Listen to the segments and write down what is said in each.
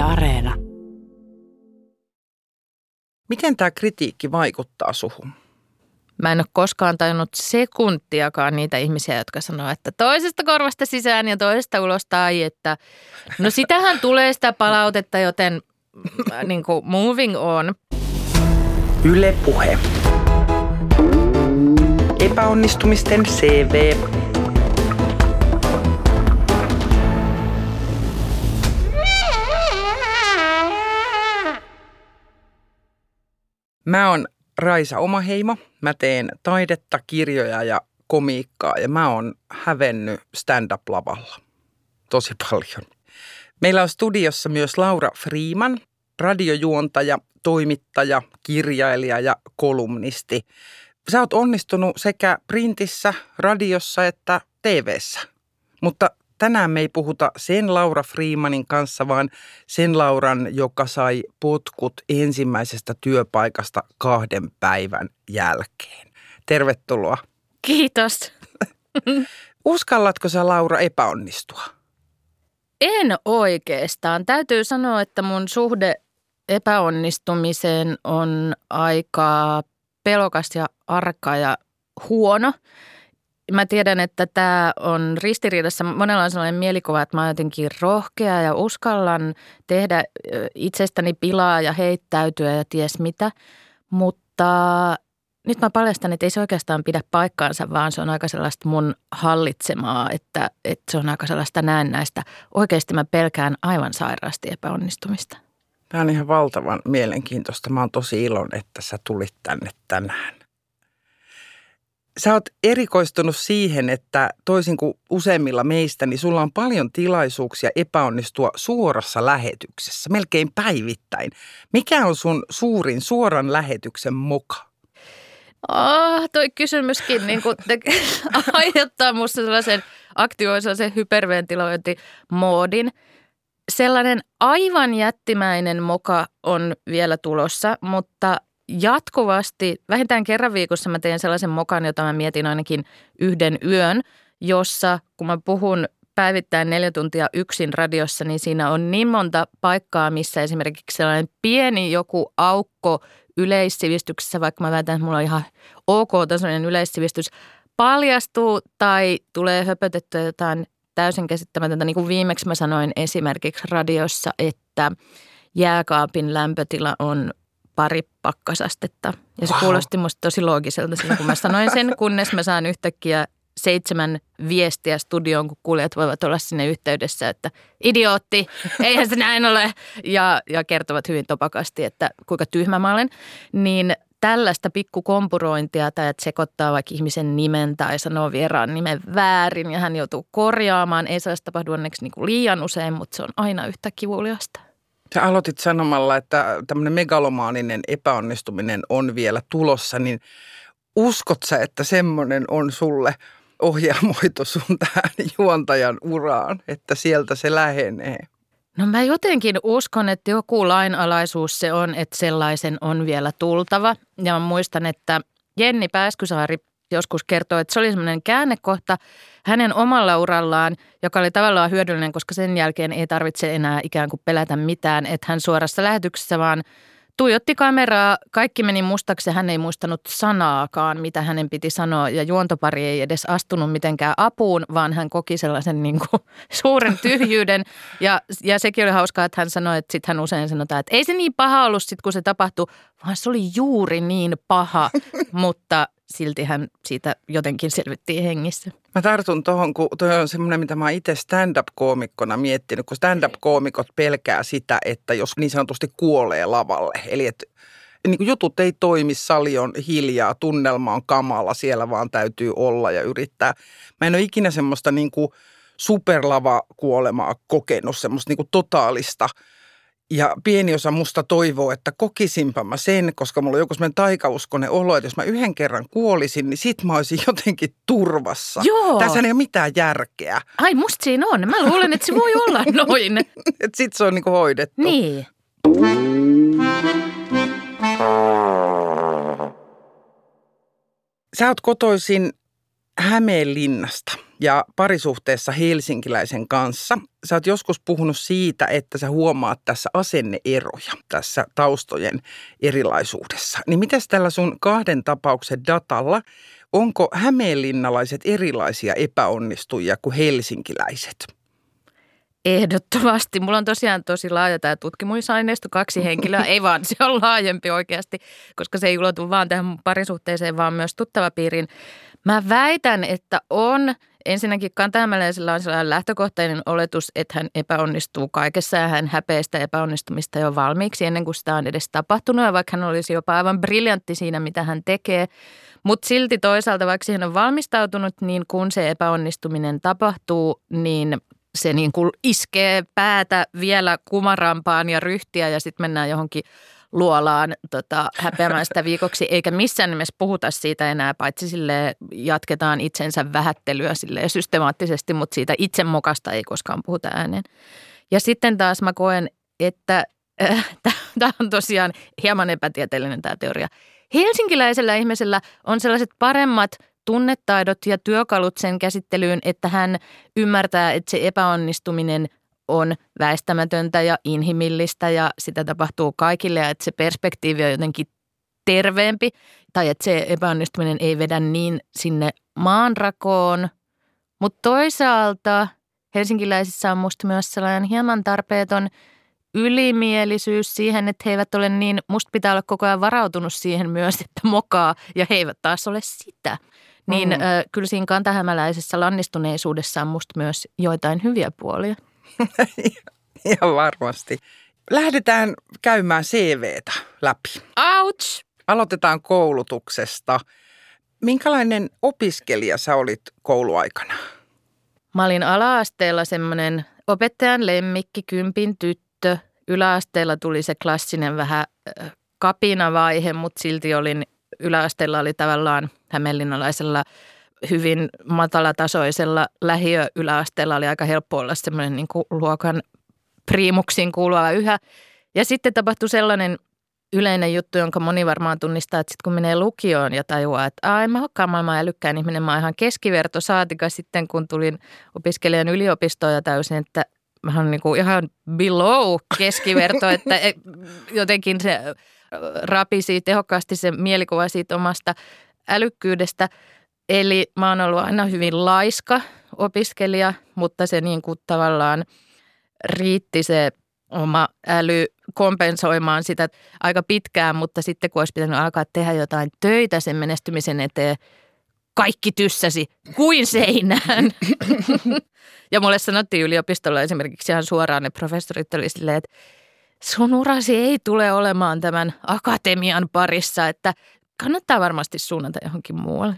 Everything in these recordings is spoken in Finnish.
Yle Areena. Miten tämä kritiikki vaikuttaa suhun? Mä en ole koskaan tajunnut sekuntiakaan niitä ihmisiä, jotka sanoo, että toisesta korvasta sisään ja toisesta ulos tai että no sitähän tulee sitä palautetta, joten äh, niin kuin moving on. Yle Puhe. Epäonnistumisten CV. Mä oon Raisa Omaheimo. Mä teen taidetta, kirjoja ja komiikkaa ja mä oon hävennyt stand-up-lavalla tosi paljon. Meillä on studiossa myös Laura Freeman, radiojuontaja, toimittaja, kirjailija ja kolumnisti. Sä oot onnistunut sekä printissä, radiossa että TVssä. Mutta tänään me ei puhuta sen Laura Freemanin kanssa, vaan sen Lauran, joka sai potkut ensimmäisestä työpaikasta kahden päivän jälkeen. Tervetuloa. Kiitos. Uskallatko sä Laura epäonnistua? En oikeastaan. Täytyy sanoa, että mun suhde epäonnistumiseen on aika pelokas ja arka ja huono. Mä tiedän, että tämä on ristiriidassa. Monella on sellainen mielikuva, että mä oon jotenkin rohkea ja uskallan tehdä itsestäni pilaa ja heittäytyä ja ties mitä. Mutta nyt mä paljastan, että ei se oikeastaan pidä paikkaansa, vaan se on aika sellaista mun hallitsemaa, että, että se on aika sellaista näennäistä. Oikeasti mä pelkään aivan sairaasti epäonnistumista. Tämä on ihan valtavan mielenkiintoista. Mä oon tosi ilon, että sä tulit tänne tänään. Sä oot erikoistunut siihen, että toisin kuin useimmilla meistä, niin sulla on paljon tilaisuuksia epäonnistua suorassa lähetyksessä, melkein päivittäin. Mikä on sun suurin suoran lähetyksen moka? Ah, toi kysymyskin niin kuin te, aiheuttaa musta sellaisen aktivoisen hyperventilointimoodin. Sellainen aivan jättimäinen moka on vielä tulossa, mutta jatkuvasti, vähintään kerran viikossa mä teen sellaisen mokan, jota mä mietin ainakin yhden yön, jossa kun mä puhun päivittäin neljä tuntia yksin radiossa, niin siinä on niin monta paikkaa, missä esimerkiksi sellainen pieni joku aukko yleissivistyksessä, vaikka mä väitän, että mulla on ihan ok-tasoinen yleissivistys, paljastuu tai tulee höpötettyä jotain täysin käsittämätöntä. Niin kuin viimeksi mä sanoin esimerkiksi radiossa, että jääkaapin lämpötila on pari pakkasastetta. Ja se wow. kuulosti musta tosi loogiselta silloin, kun mä sanoin sen, kunnes mä saan yhtäkkiä seitsemän viestiä studioon, kun kuulijat voivat olla sinne yhteydessä, että idiootti, eihän se näin ole, ja, ja kertovat hyvin topakasti, että kuinka tyhmä mä olen, niin tällaista pikkukompurointia tai että sekoittaa vaikka ihmisen nimen tai sanoo vieraan nimen väärin ja hän joutuu korjaamaan. Ei saisi tapahdu onneksi niin kuin liian usein, mutta se on aina yhtä kivuliasta. Sä aloitit sanomalla, että tämmöinen megalomaaninen epäonnistuminen on vielä tulossa, niin uskot sä, että semmoinen on sulle ohjaamoitu sun tähän juontajan uraan, että sieltä se lähenee? No mä jotenkin uskon, että joku lainalaisuus se on, että sellaisen on vielä tultava. Ja mä muistan, että Jenni Pääskysaari joskus kertoi, että se oli semmoinen käännekohta hänen omalla urallaan, joka oli tavallaan hyödyllinen, koska sen jälkeen ei tarvitse enää ikään kuin pelätä mitään, että hän suorassa lähetyksessä vaan – tuijotti kameraa, kaikki meni mustaksi ja hän ei muistanut sanaakaan, mitä hänen piti sanoa. Ja juontopari ei edes astunut mitenkään apuun, vaan hän koki sellaisen niin kuin suuren tyhjyyden. Ja, ja sekin oli hauskaa, että hän sanoi, että sitten hän usein sanotaan, että ei se niin paha ollut sitten, kun se tapahtui, vaan se oli juuri niin paha, mutta silti hän siitä jotenkin selvittiin hengissä. Mä tartun tuohon, kun toi on semmoinen, mitä mä oon itse stand-up-koomikkona miettinyt, kun stand-up-koomikot pelkää sitä, että jos niin sanotusti kuolee lavalle. Eli että niin kuin jutut ei toimi, sali on hiljaa, tunnelma on kamala, siellä vaan täytyy olla ja yrittää. Mä en ole ikinä semmoista niin kuin superlava-kuolemaa kokenut, semmoista niin kuin totaalista – ja pieni osa musta toivoo, että kokisinpa mä sen, koska mulla on joku semmoinen taikauskonen olo, että jos mä yhden kerran kuolisin, niin sit mä olisin jotenkin turvassa. Joo. Tässä ei ole mitään järkeä. Ai musta siinä on. Mä luulen, että se voi olla noin. että sit se on niinku hoidettu. Niin. Sä oot kotoisin Hämeenlinnasta ja parisuhteessa helsinkiläisen kanssa. Sä oot joskus puhunut siitä, että sä huomaat tässä asenneeroja tässä taustojen erilaisuudessa. Niin miten tällä sun kahden tapauksen datalla, onko hämeenlinnalaiset erilaisia epäonnistujia kuin helsinkiläiset? Ehdottomasti. Mulla on tosiaan tosi laaja tämä tutkimusaineisto, kaksi henkilöä. Ei vaan, se on laajempi oikeasti, koska se ei ulotu vaan tähän parisuhteeseen, vaan myös tuttavapiiriin. Mä väitän, että on ensinnäkin kantahämäläisellä on sellainen lähtökohtainen oletus, että hän epäonnistuu kaikessa ja hän häpeää sitä epäonnistumista jo valmiiksi ennen kuin sitä on edes tapahtunut. Ja vaikka hän olisi jopa aivan briljantti siinä, mitä hän tekee. Mutta silti toisaalta, vaikka hän on valmistautunut, niin kun se epäonnistuminen tapahtuu, niin se niin kuin iskee päätä vielä kumarampaan ja ryhtiä ja sitten mennään johonkin luolaan tota, häpeämään sitä viikoksi, eikä missään nimessä puhuta siitä enää, paitsi sille jatketaan itsensä vähättelyä sille systemaattisesti, mutta siitä itsemokasta ei koskaan puhuta ääneen. Ja sitten taas mä koen, että äh, tämä on tosiaan hieman epätieteellinen tämä teoria. Helsinkiläisellä ihmisellä on sellaiset paremmat tunnetaidot ja työkalut sen käsittelyyn, että hän ymmärtää, että se epäonnistuminen – on väistämätöntä ja inhimillistä ja sitä tapahtuu kaikille ja että se perspektiivi on jotenkin terveempi tai että se epäonnistuminen ei vedä niin sinne maanrakoon. Mutta toisaalta helsinkiläisissä on musta myös sellainen hieman tarpeeton ylimielisyys siihen, että he eivät ole niin, musta pitää olla koko ajan varautunut siihen myös, että mokaa ja he eivät taas ole sitä. Niin mm. ö, kyllä siinä kantahämäläisessä lannistuneisuudessa on musta myös joitain hyviä puolia. Ihan varmasti. Lähdetään käymään CVtä läpi. Ouch! Aloitetaan koulutuksesta. Minkälainen opiskelija sä olit kouluaikana? Mä olin ala-asteella semmoinen opettajan lemmikki, kympin tyttö. Yläasteella tuli se klassinen vähän kapinavaihe, mutta silti olin, yläasteella oli tavallaan hämeenlinnalaisella – hyvin matalatasoisella lähiöyläasteella oli aika helppo olla semmoinen niin kuin luokan priimuksiin kuuluva yhä. Ja sitten tapahtui sellainen yleinen juttu, jonka moni varmaan tunnistaa, että sitten kun menee lukioon ja tajuaa, että Aa, en mä olekaan maailman älykkään ihminen, mä oon ihan keskiverto saatika sitten, kun tulin opiskelijan yliopistoon ja täysin, että mä oon niin kuin ihan below keskiverto, että e, jotenkin se rapisi tehokkaasti se mielikuva siitä omasta älykkyydestä – Eli mä oon ollut aina hyvin laiska opiskelija, mutta se niin kuin tavallaan riitti se oma äly kompensoimaan sitä aika pitkään, mutta sitten kun olisi pitänyt alkaa tehdä jotain töitä sen menestymisen eteen, kaikki tyssäsi kuin seinään. ja mulle sanottiin yliopistolla esimerkiksi ihan suoraan ne professorit oli silleen, että sun urasi ei tule olemaan tämän akatemian parissa, että kannattaa varmasti suunnata johonkin muualle.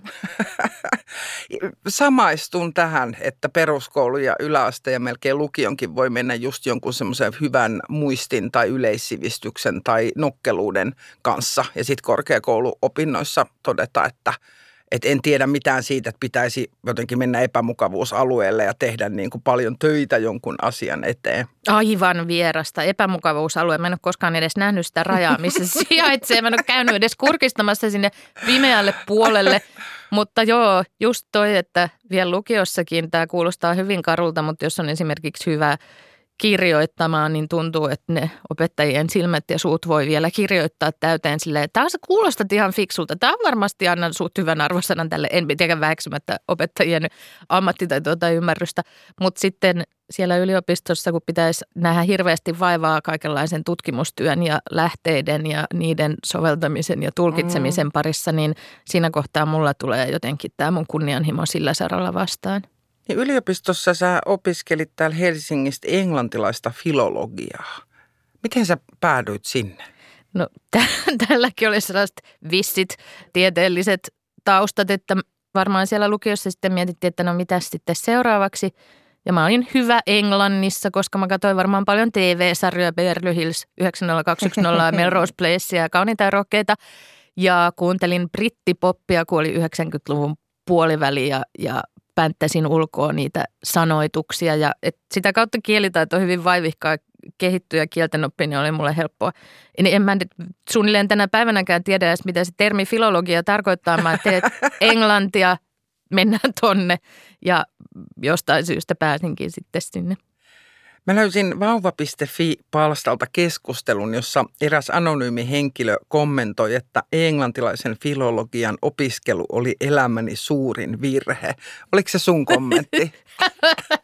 Samaistun tähän, että peruskoulu ja yläaste ja melkein lukionkin voi mennä just jonkun semmoisen hyvän muistin tai yleissivistyksen tai nokkeluuden kanssa. Ja sitten korkeakouluopinnoissa todeta, että – et en tiedä mitään siitä, että pitäisi jotenkin mennä epämukavuusalueelle ja tehdä niin kuin paljon töitä jonkun asian eteen. Aivan vierasta. Epämukavuusalue. Mä en ole koskaan edes nähnyt sitä rajaa, missä se sijaitsee. Mä en ole käynyt edes kurkistamassa sinne pimeälle puolelle. Mutta joo, just toi, että vielä lukiossakin tämä kuulostaa hyvin karulta, mutta jos on esimerkiksi hyvä – kirjoittamaan, niin tuntuu, että ne opettajien silmät ja suut voi vielä kirjoittaa täyteen silleen, että sä kuulostat ihan fiksulta. Tämä on varmasti annan suut hyvän arvosanan tälle, en tietenkään väheksymättä opettajien ammattitaitoa tai ymmärrystä, mutta sitten siellä yliopistossa, kun pitäisi nähdä hirveästi vaivaa kaikenlaisen tutkimustyön ja lähteiden ja niiden soveltamisen ja tulkitsemisen mm. parissa, niin siinä kohtaa mulla tulee jotenkin tämä mun kunnianhimo sillä saralla vastaan. Niin yliopistossa sä opiskelit täällä Helsingistä englantilaista filologiaa. Miten sä päädyit sinne? No t- tälläkin oli sellaiset vissit tieteelliset taustat, että varmaan siellä lukiossa sitten mietittiin, että no mitä sitten seuraavaksi. Ja mä olin hyvä Englannissa, koska mä katsoin varmaan paljon TV-sarjoja, Beverly Hills 90210 Melrose Place ja kauniita rokkeita. Ja kuuntelin brittipoppia, kun oli 90-luvun puoliväli ja, ja pänttäsin ulkoa niitä sanoituksia ja et sitä kautta kielitaito on hyvin vaivihkaa kehittyä ja kielten oppiminen oli mulle helppoa. En, en mä nyt suunnilleen tänä päivänäkään tiedä edes, mitä se termi filologia tarkoittaa. Mä teet englantia, mennään tonne ja jostain syystä pääsinkin sitten sinne. Mä löysin vauva.fi-palstalta keskustelun, jossa eräs anonyymi henkilö kommentoi, että englantilaisen filologian opiskelu oli elämäni suurin virhe. Oliko se sun kommentti?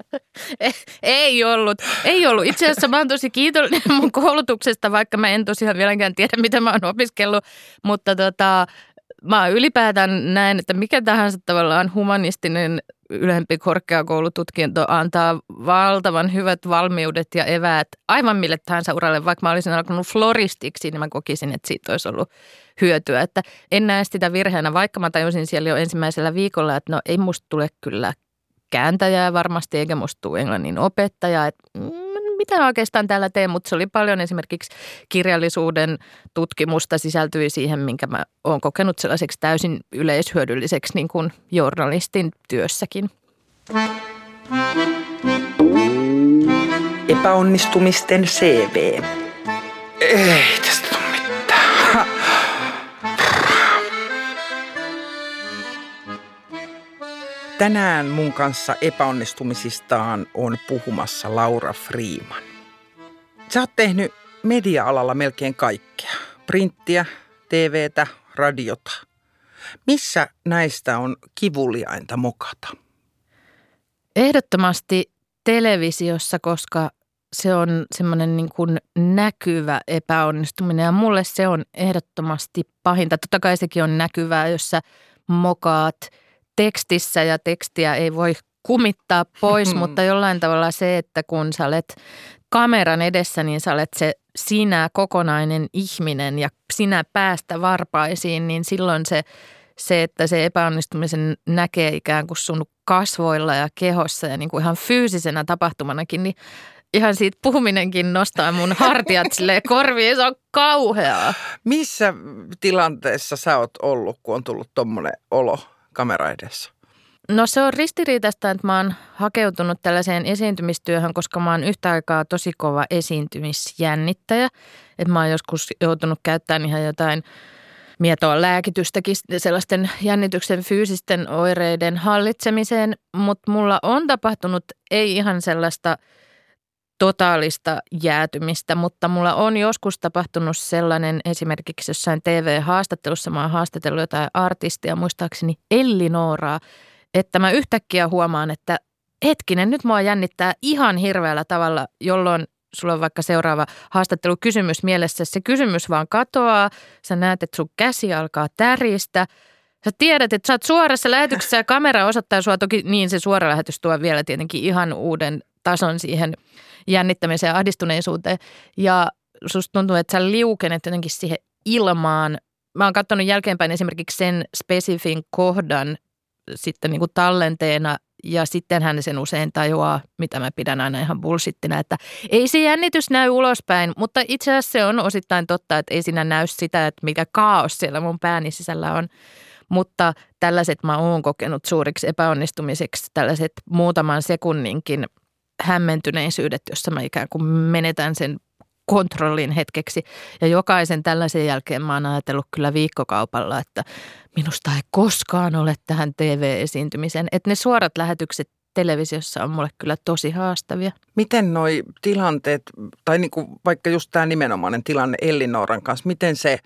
Ei ollut. Ei ollut. Itse asiassa mä oon tosi kiitollinen mun koulutuksesta, vaikka mä en tosiaan vieläkään tiedä, mitä mä oon opiskellut. Mutta tota, mä ylipäätään näen, että mikä tahansa tavallaan humanistinen ylempi korkeakoulututkinto antaa valtavan hyvät valmiudet ja eväät aivan mille tahansa uralle. Vaikka mä olisin alkanut floristiksi, niin mä kokisin, että siitä olisi ollut hyötyä. Että en näe sitä virheenä, vaikka mä tajusin siellä jo ensimmäisellä viikolla, että no ei musta tule kyllä kääntäjää varmasti, eikä musta tule englannin opettaja. Että mm, mitä oikeastaan täällä teen, mutta se oli paljon esimerkiksi kirjallisuuden tutkimusta sisältyi siihen, minkä mä oon kokenut sellaiseksi täysin yleishyödylliseksi niin kuin journalistin työssäkin. Epäonnistumisten CV. Ei Tänään mun kanssa epäonnistumisistaan on puhumassa Laura Freeman. Sä oot tehnyt media-alalla melkein kaikkea. Printtiä, TVtä, radiota. Missä näistä on kivuliainta mokata? Ehdottomasti televisiossa, koska se on semmoinen niin kuin näkyvä epäonnistuminen ja mulle se on ehdottomasti pahinta. Totta kai sekin on näkyvää, jos sä mokaat – tekstissä ja tekstiä ei voi kumittaa pois, mutta jollain tavalla se, että kun sä olet kameran edessä, niin sä olet se sinä kokonainen ihminen ja sinä päästä varpaisiin, niin silloin se, se että se epäonnistumisen näkee ikään kuin sun kasvoilla ja kehossa ja niin kuin ihan fyysisenä tapahtumanakin, niin ihan siitä puhuminenkin nostaa mun hartiat sille korviin, se on kauheaa. Missä tilanteessa sä oot ollut, kun on tullut tommonen olo? Kamera edessä? No se on ristiriitaista, että mä oon hakeutunut tällaiseen esiintymistyöhön, koska mä oon yhtä aikaa tosi kova esiintymisjännittäjä. Että mä oon joskus joutunut käyttämään ihan jotain mietoa lääkitystäkin sellaisten jännityksen fyysisten oireiden hallitsemiseen, mutta mulla on tapahtunut ei ihan sellaista – totaalista jäätymistä, mutta mulla on joskus tapahtunut sellainen esimerkiksi jossain TV-haastattelussa, mä oon haastatellut jotain artistia, muistaakseni Elli Nooraa, että mä yhtäkkiä huomaan, että hetkinen, nyt mua jännittää ihan hirveällä tavalla, jolloin sulla on vaikka seuraava haastattelukysymys mielessä, se kysymys vaan katoaa, sä näet, että sun käsi alkaa täristä, Sä tiedät, että sä oot suorassa lähetyksessä ja kamera osoittaa sua. Toki niin se suora lähetys tuo vielä tietenkin ihan uuden tason siihen jännittämiseen ja ahdistuneisuuteen. Ja susta tuntuu, että sä liukenet jotenkin siihen ilmaan. Mä oon katsonut jälkeenpäin esimerkiksi sen spesifin kohdan sitten niin kuin tallenteena ja sitten hän sen usein tajuaa, mitä mä pidän aina ihan bullshittina, että ei se jännitys näy ulospäin, mutta itse asiassa se on osittain totta, että ei siinä näy sitä, että mikä kaos siellä mun pääni sisällä on. Mutta tällaiset mä oon kokenut suuriksi epäonnistumiseksi, tällaiset muutaman sekunninkin hämmentyneisyydet, jossa mä ikään kuin menetän sen kontrollin hetkeksi. Ja jokaisen tällaisen jälkeen mä oon ajatellut kyllä viikkokaupalla, että minusta ei koskaan ole tähän TV-esiintymiseen. Että ne suorat lähetykset televisiossa on mulle kyllä tosi haastavia. Miten noi tilanteet, tai niin kuin vaikka just tämä nimenomainen tilanne Ellinooran kanssa, miten se,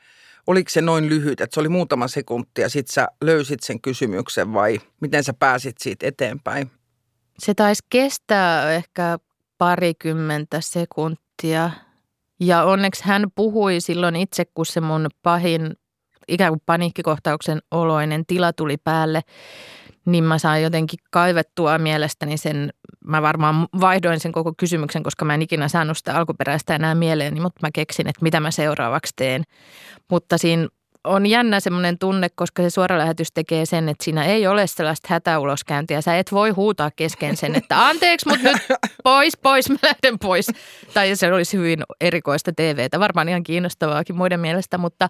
oliko se noin lyhyt, että se oli muutama sekunti ja sitten sä löysit sen kysymyksen vai miten sä pääsit siitä eteenpäin? Se taisi kestää ehkä parikymmentä sekuntia. Ja onneksi hän puhui silloin itse, kun se mun pahin ikään kuin paniikkikohtauksen oloinen tila tuli päälle, niin mä saan jotenkin kaivettua mielestäni sen, mä varmaan vaihdoin sen koko kysymyksen, koska mä en ikinä saanut sitä alkuperäistä enää mieleeni, mutta mä keksin, että mitä mä seuraavaksi teen. Mutta siinä on jännä semmoinen tunne, koska se suora lähetys tekee sen, että siinä ei ole sellaista hätäuloskäyntiä. Sä et voi huutaa kesken sen, että anteeksi, mutta nyt pois, pois, mä lähden pois. Tai se olisi hyvin erikoista TVtä, varmaan ihan kiinnostavaakin muiden mielestä, mutta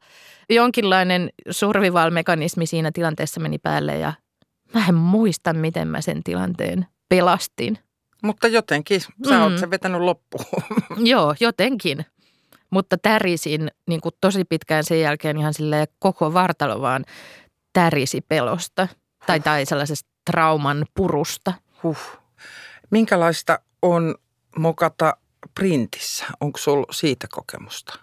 jonkinlainen survival-mekanismi siinä tilanteessa meni päälle ja mä en muista, miten mä sen tilanteen pelastin. Mutta jotenkin, sä mm. oot sen vetänyt loppuun. Joo, jotenkin mutta tärisin niin kuin tosi pitkään sen jälkeen ihan sille koko vartalo vaan tärisi pelosta tai, tai sellaisesta trauman purusta. Huh. Minkälaista on mokata printissä? Onko sulla siitä kokemusta?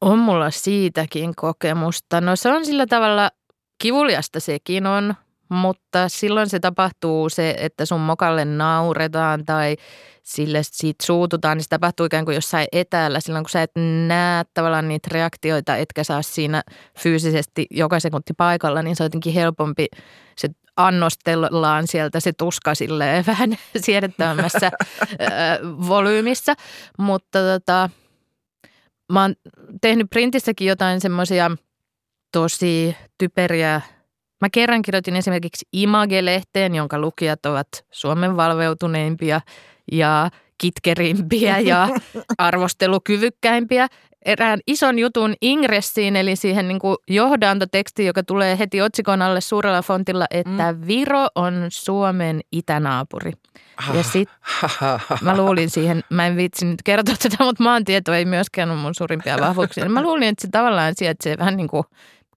On mulla siitäkin kokemusta. No se on sillä tavalla kivuliasta sekin on, mutta silloin se tapahtuu se, että sun mokalle nauretaan tai sille siitä suututaan, niin se tapahtuu ikään kuin jossain etäällä. Silloin kun sä et näe tavallaan niitä reaktioita, etkä saa siinä fyysisesti joka sekunti paikalla, niin se on jotenkin helpompi se annostellaan sieltä se tuska silleen vähän siedettävämmässä volyymissa. Mutta tota, mä oon tehnyt printissäkin jotain semmoisia tosi typeriä Mä kerran kirjoitin esimerkiksi Image-lehteen, jonka lukijat ovat Suomen valveutuneimpia ja kitkerimpiä ja arvostelukyvykkäimpiä. Erään ison jutun ingressiin, eli siihen niin kuin johdantoteksti, joka tulee heti otsikon alle suurella fontilla, että mm. Viro on Suomen itänaapuri. Ja sit mä luulin siihen, mä en viitsi nyt kertoa tätä, mutta maantieto ei myöskään ole mun suurimpia vahvuuksia. Mä luulin, että se tavallaan sijaitsee vähän niin kuin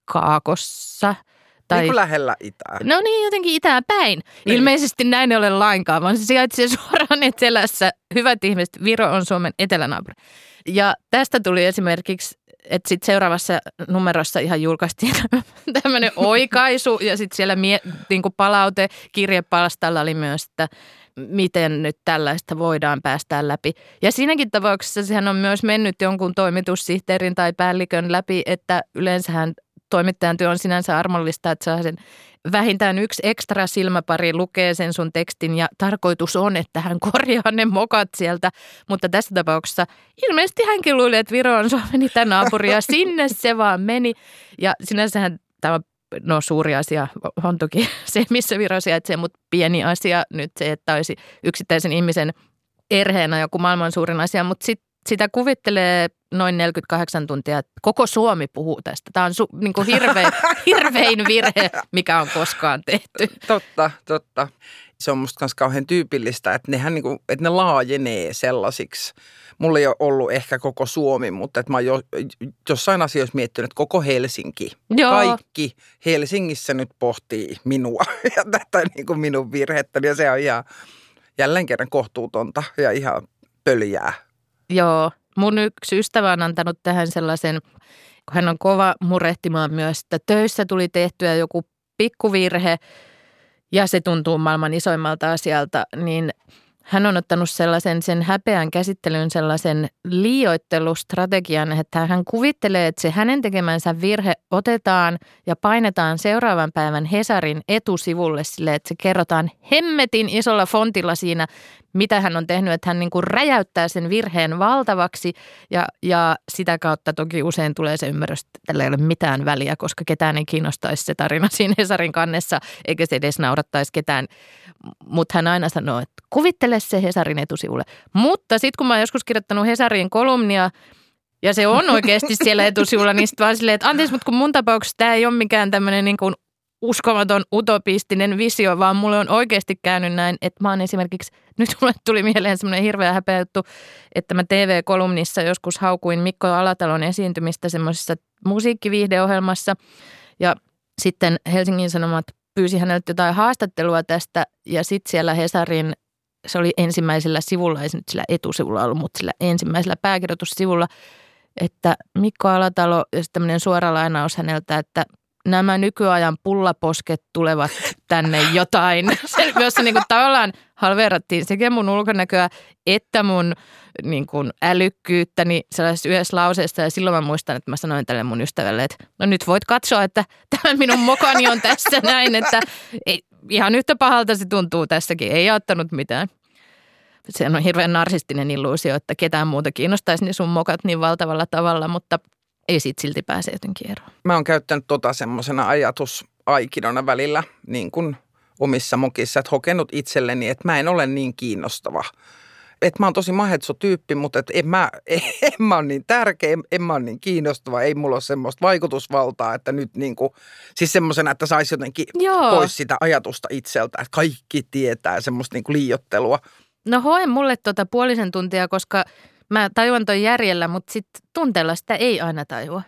kaakossa – tai, niin kuin lähellä itää. No niin, jotenkin itään päin. Niin. Ilmeisesti näin ei ole lainkaan, vaan se sijaitsee suoraan etelässä. Hyvät ihmiset, Viro on Suomen etelänaapuri. Ja tästä tuli esimerkiksi, että sitten seuraavassa numerossa ihan julkaistiin tämmöinen oikaisu ja sitten siellä mie, niin kuin palaute kirjepalstalla oli myös, että miten nyt tällaista voidaan päästää läpi. Ja siinäkin tapauksessa sehän on myös mennyt jonkun toimitussihteerin tai päällikön läpi, että yleensähän toimittajan työ on sinänsä armollista, että saa sen vähintään yksi ekstra silmäpari lukee sen sun tekstin ja tarkoitus on, että hän korjaa ne mokat sieltä. Mutta tässä tapauksessa ilmeisesti hänkin luuli, että Viro on Suomen itänaapuri ja sinne se vaan meni. Ja sinänsähän tämä no suuri asia on toki se, missä Viro sijaitsee, mutta pieni asia nyt se, että olisi yksittäisen ihmisen erheenä joku maailman suurin asia, mutta sit, sitä kuvittelee noin 48 tuntia, että koko Suomi puhuu tästä. Tämä on su, niin kuin hirvein, hirvein virhe, mikä on koskaan tehty. Totta, totta. Se on musta myös kauhean tyypillistä, että, nehän niin kuin, että ne laajenee sellaisiksi. Mulla ei ole ollut ehkä koko Suomi, mutta että mä oon jo, jossain asioissa miettinyt, että koko Helsinki, Joo. kaikki Helsingissä nyt pohtii minua ja tätä niin kuin minun virhettä. Ja se on ihan jälleen kerran kohtuutonta ja ihan pöljää. Joo, Mun yksi ystävä on antanut tähän sellaisen, kun hän on kova murehtimaan myös, että töissä tuli tehtyä joku pikkuvirhe ja se tuntuu maailman isoimmalta asialta, niin hän on ottanut sellaisen sen häpeän käsittelyn sellaisen liioittelustrategian, että hän kuvittelee, että se hänen tekemänsä virhe otetaan ja painetaan seuraavan päivän Hesarin etusivulle sille, että se kerrotaan hemmetin isolla fontilla siinä, mitä hän on tehnyt, että hän niin kuin räjäyttää sen virheen valtavaksi ja, ja sitä kautta toki usein tulee se ymmärrys, että tällä ei ole mitään väliä, koska ketään ei kiinnostaisi se tarina siinä Hesarin kannessa, eikä se edes naurattaisi ketään. Mutta hän aina sanoo, että kuvittele se Hesarin etusivulle. Mutta sitten kun mä oon joskus kirjoittanut Hesarin kolumnia, ja se on oikeasti siellä etusivulla, niin sitten vaan silleen, että anteeksi, mutta kun mun tapauksessa tämä ei ole mikään tämmöinen niin kuin uskomaton utopistinen visio, vaan mulle on oikeasti käynyt näin, että mä oon esimerkiksi, nyt mulle tuli mieleen semmoinen hirveä häpeä juttu, että mä TV-kolumnissa joskus haukuin Mikko Alatalon esiintymistä semmoisessa musiikkiviihdeohjelmassa ja sitten Helsingin Sanomat pyysi häneltä jotain haastattelua tästä ja sitten siellä Hesarin, se oli ensimmäisellä sivulla, ei se nyt sillä etusivulla ollut, mutta sillä ensimmäisellä pääkirjoitussivulla, että Mikko Alatalo, ja sitten tämmöinen suora lainaus häneltä, että nämä nykyajan pullaposket tulevat tänne jotain. Se, jossa niin kuin tavallaan halveerattiin sekä mun ulkonäköä että mun niin kuin älykkyyttäni sellaisessa yhdessä lauseessa. Ja silloin mä muistan, että mä sanoin tälle mun ystävälle, että no nyt voit katsoa, että tämä minun mokani on tässä näin, että ei, ihan yhtä pahalta se tuntuu tässäkin, ei ottanut mitään. Se on hirveän narsistinen illuusio, että ketään muuta kiinnostaisi niin sun mokat niin valtavalla tavalla, mutta – ei siitä silti pääse jotenkin eroon. Mä oon käyttänyt tota semmoisena ajatusaikinona välillä niin kuin omissa mokissa, että hokenut itselleni, että mä en ole niin kiinnostava. Että mä oon tosi mahetso-tyyppi, mutta et en, mä, en mä ole niin tärkeä, en, en mä ole niin kiinnostava, ei mulla ole semmoista vaikutusvaltaa, että nyt niin kuin, siis semmoisena, että saisi jotenkin Joo. pois sitä ajatusta itseltä, että kaikki tietää semmoista niin kuin liiottelua. No hoe mulle tuota puolisen tuntia, koska Mä tajuan toi järjellä, mutta sitten tunteella sitä ei aina tajua.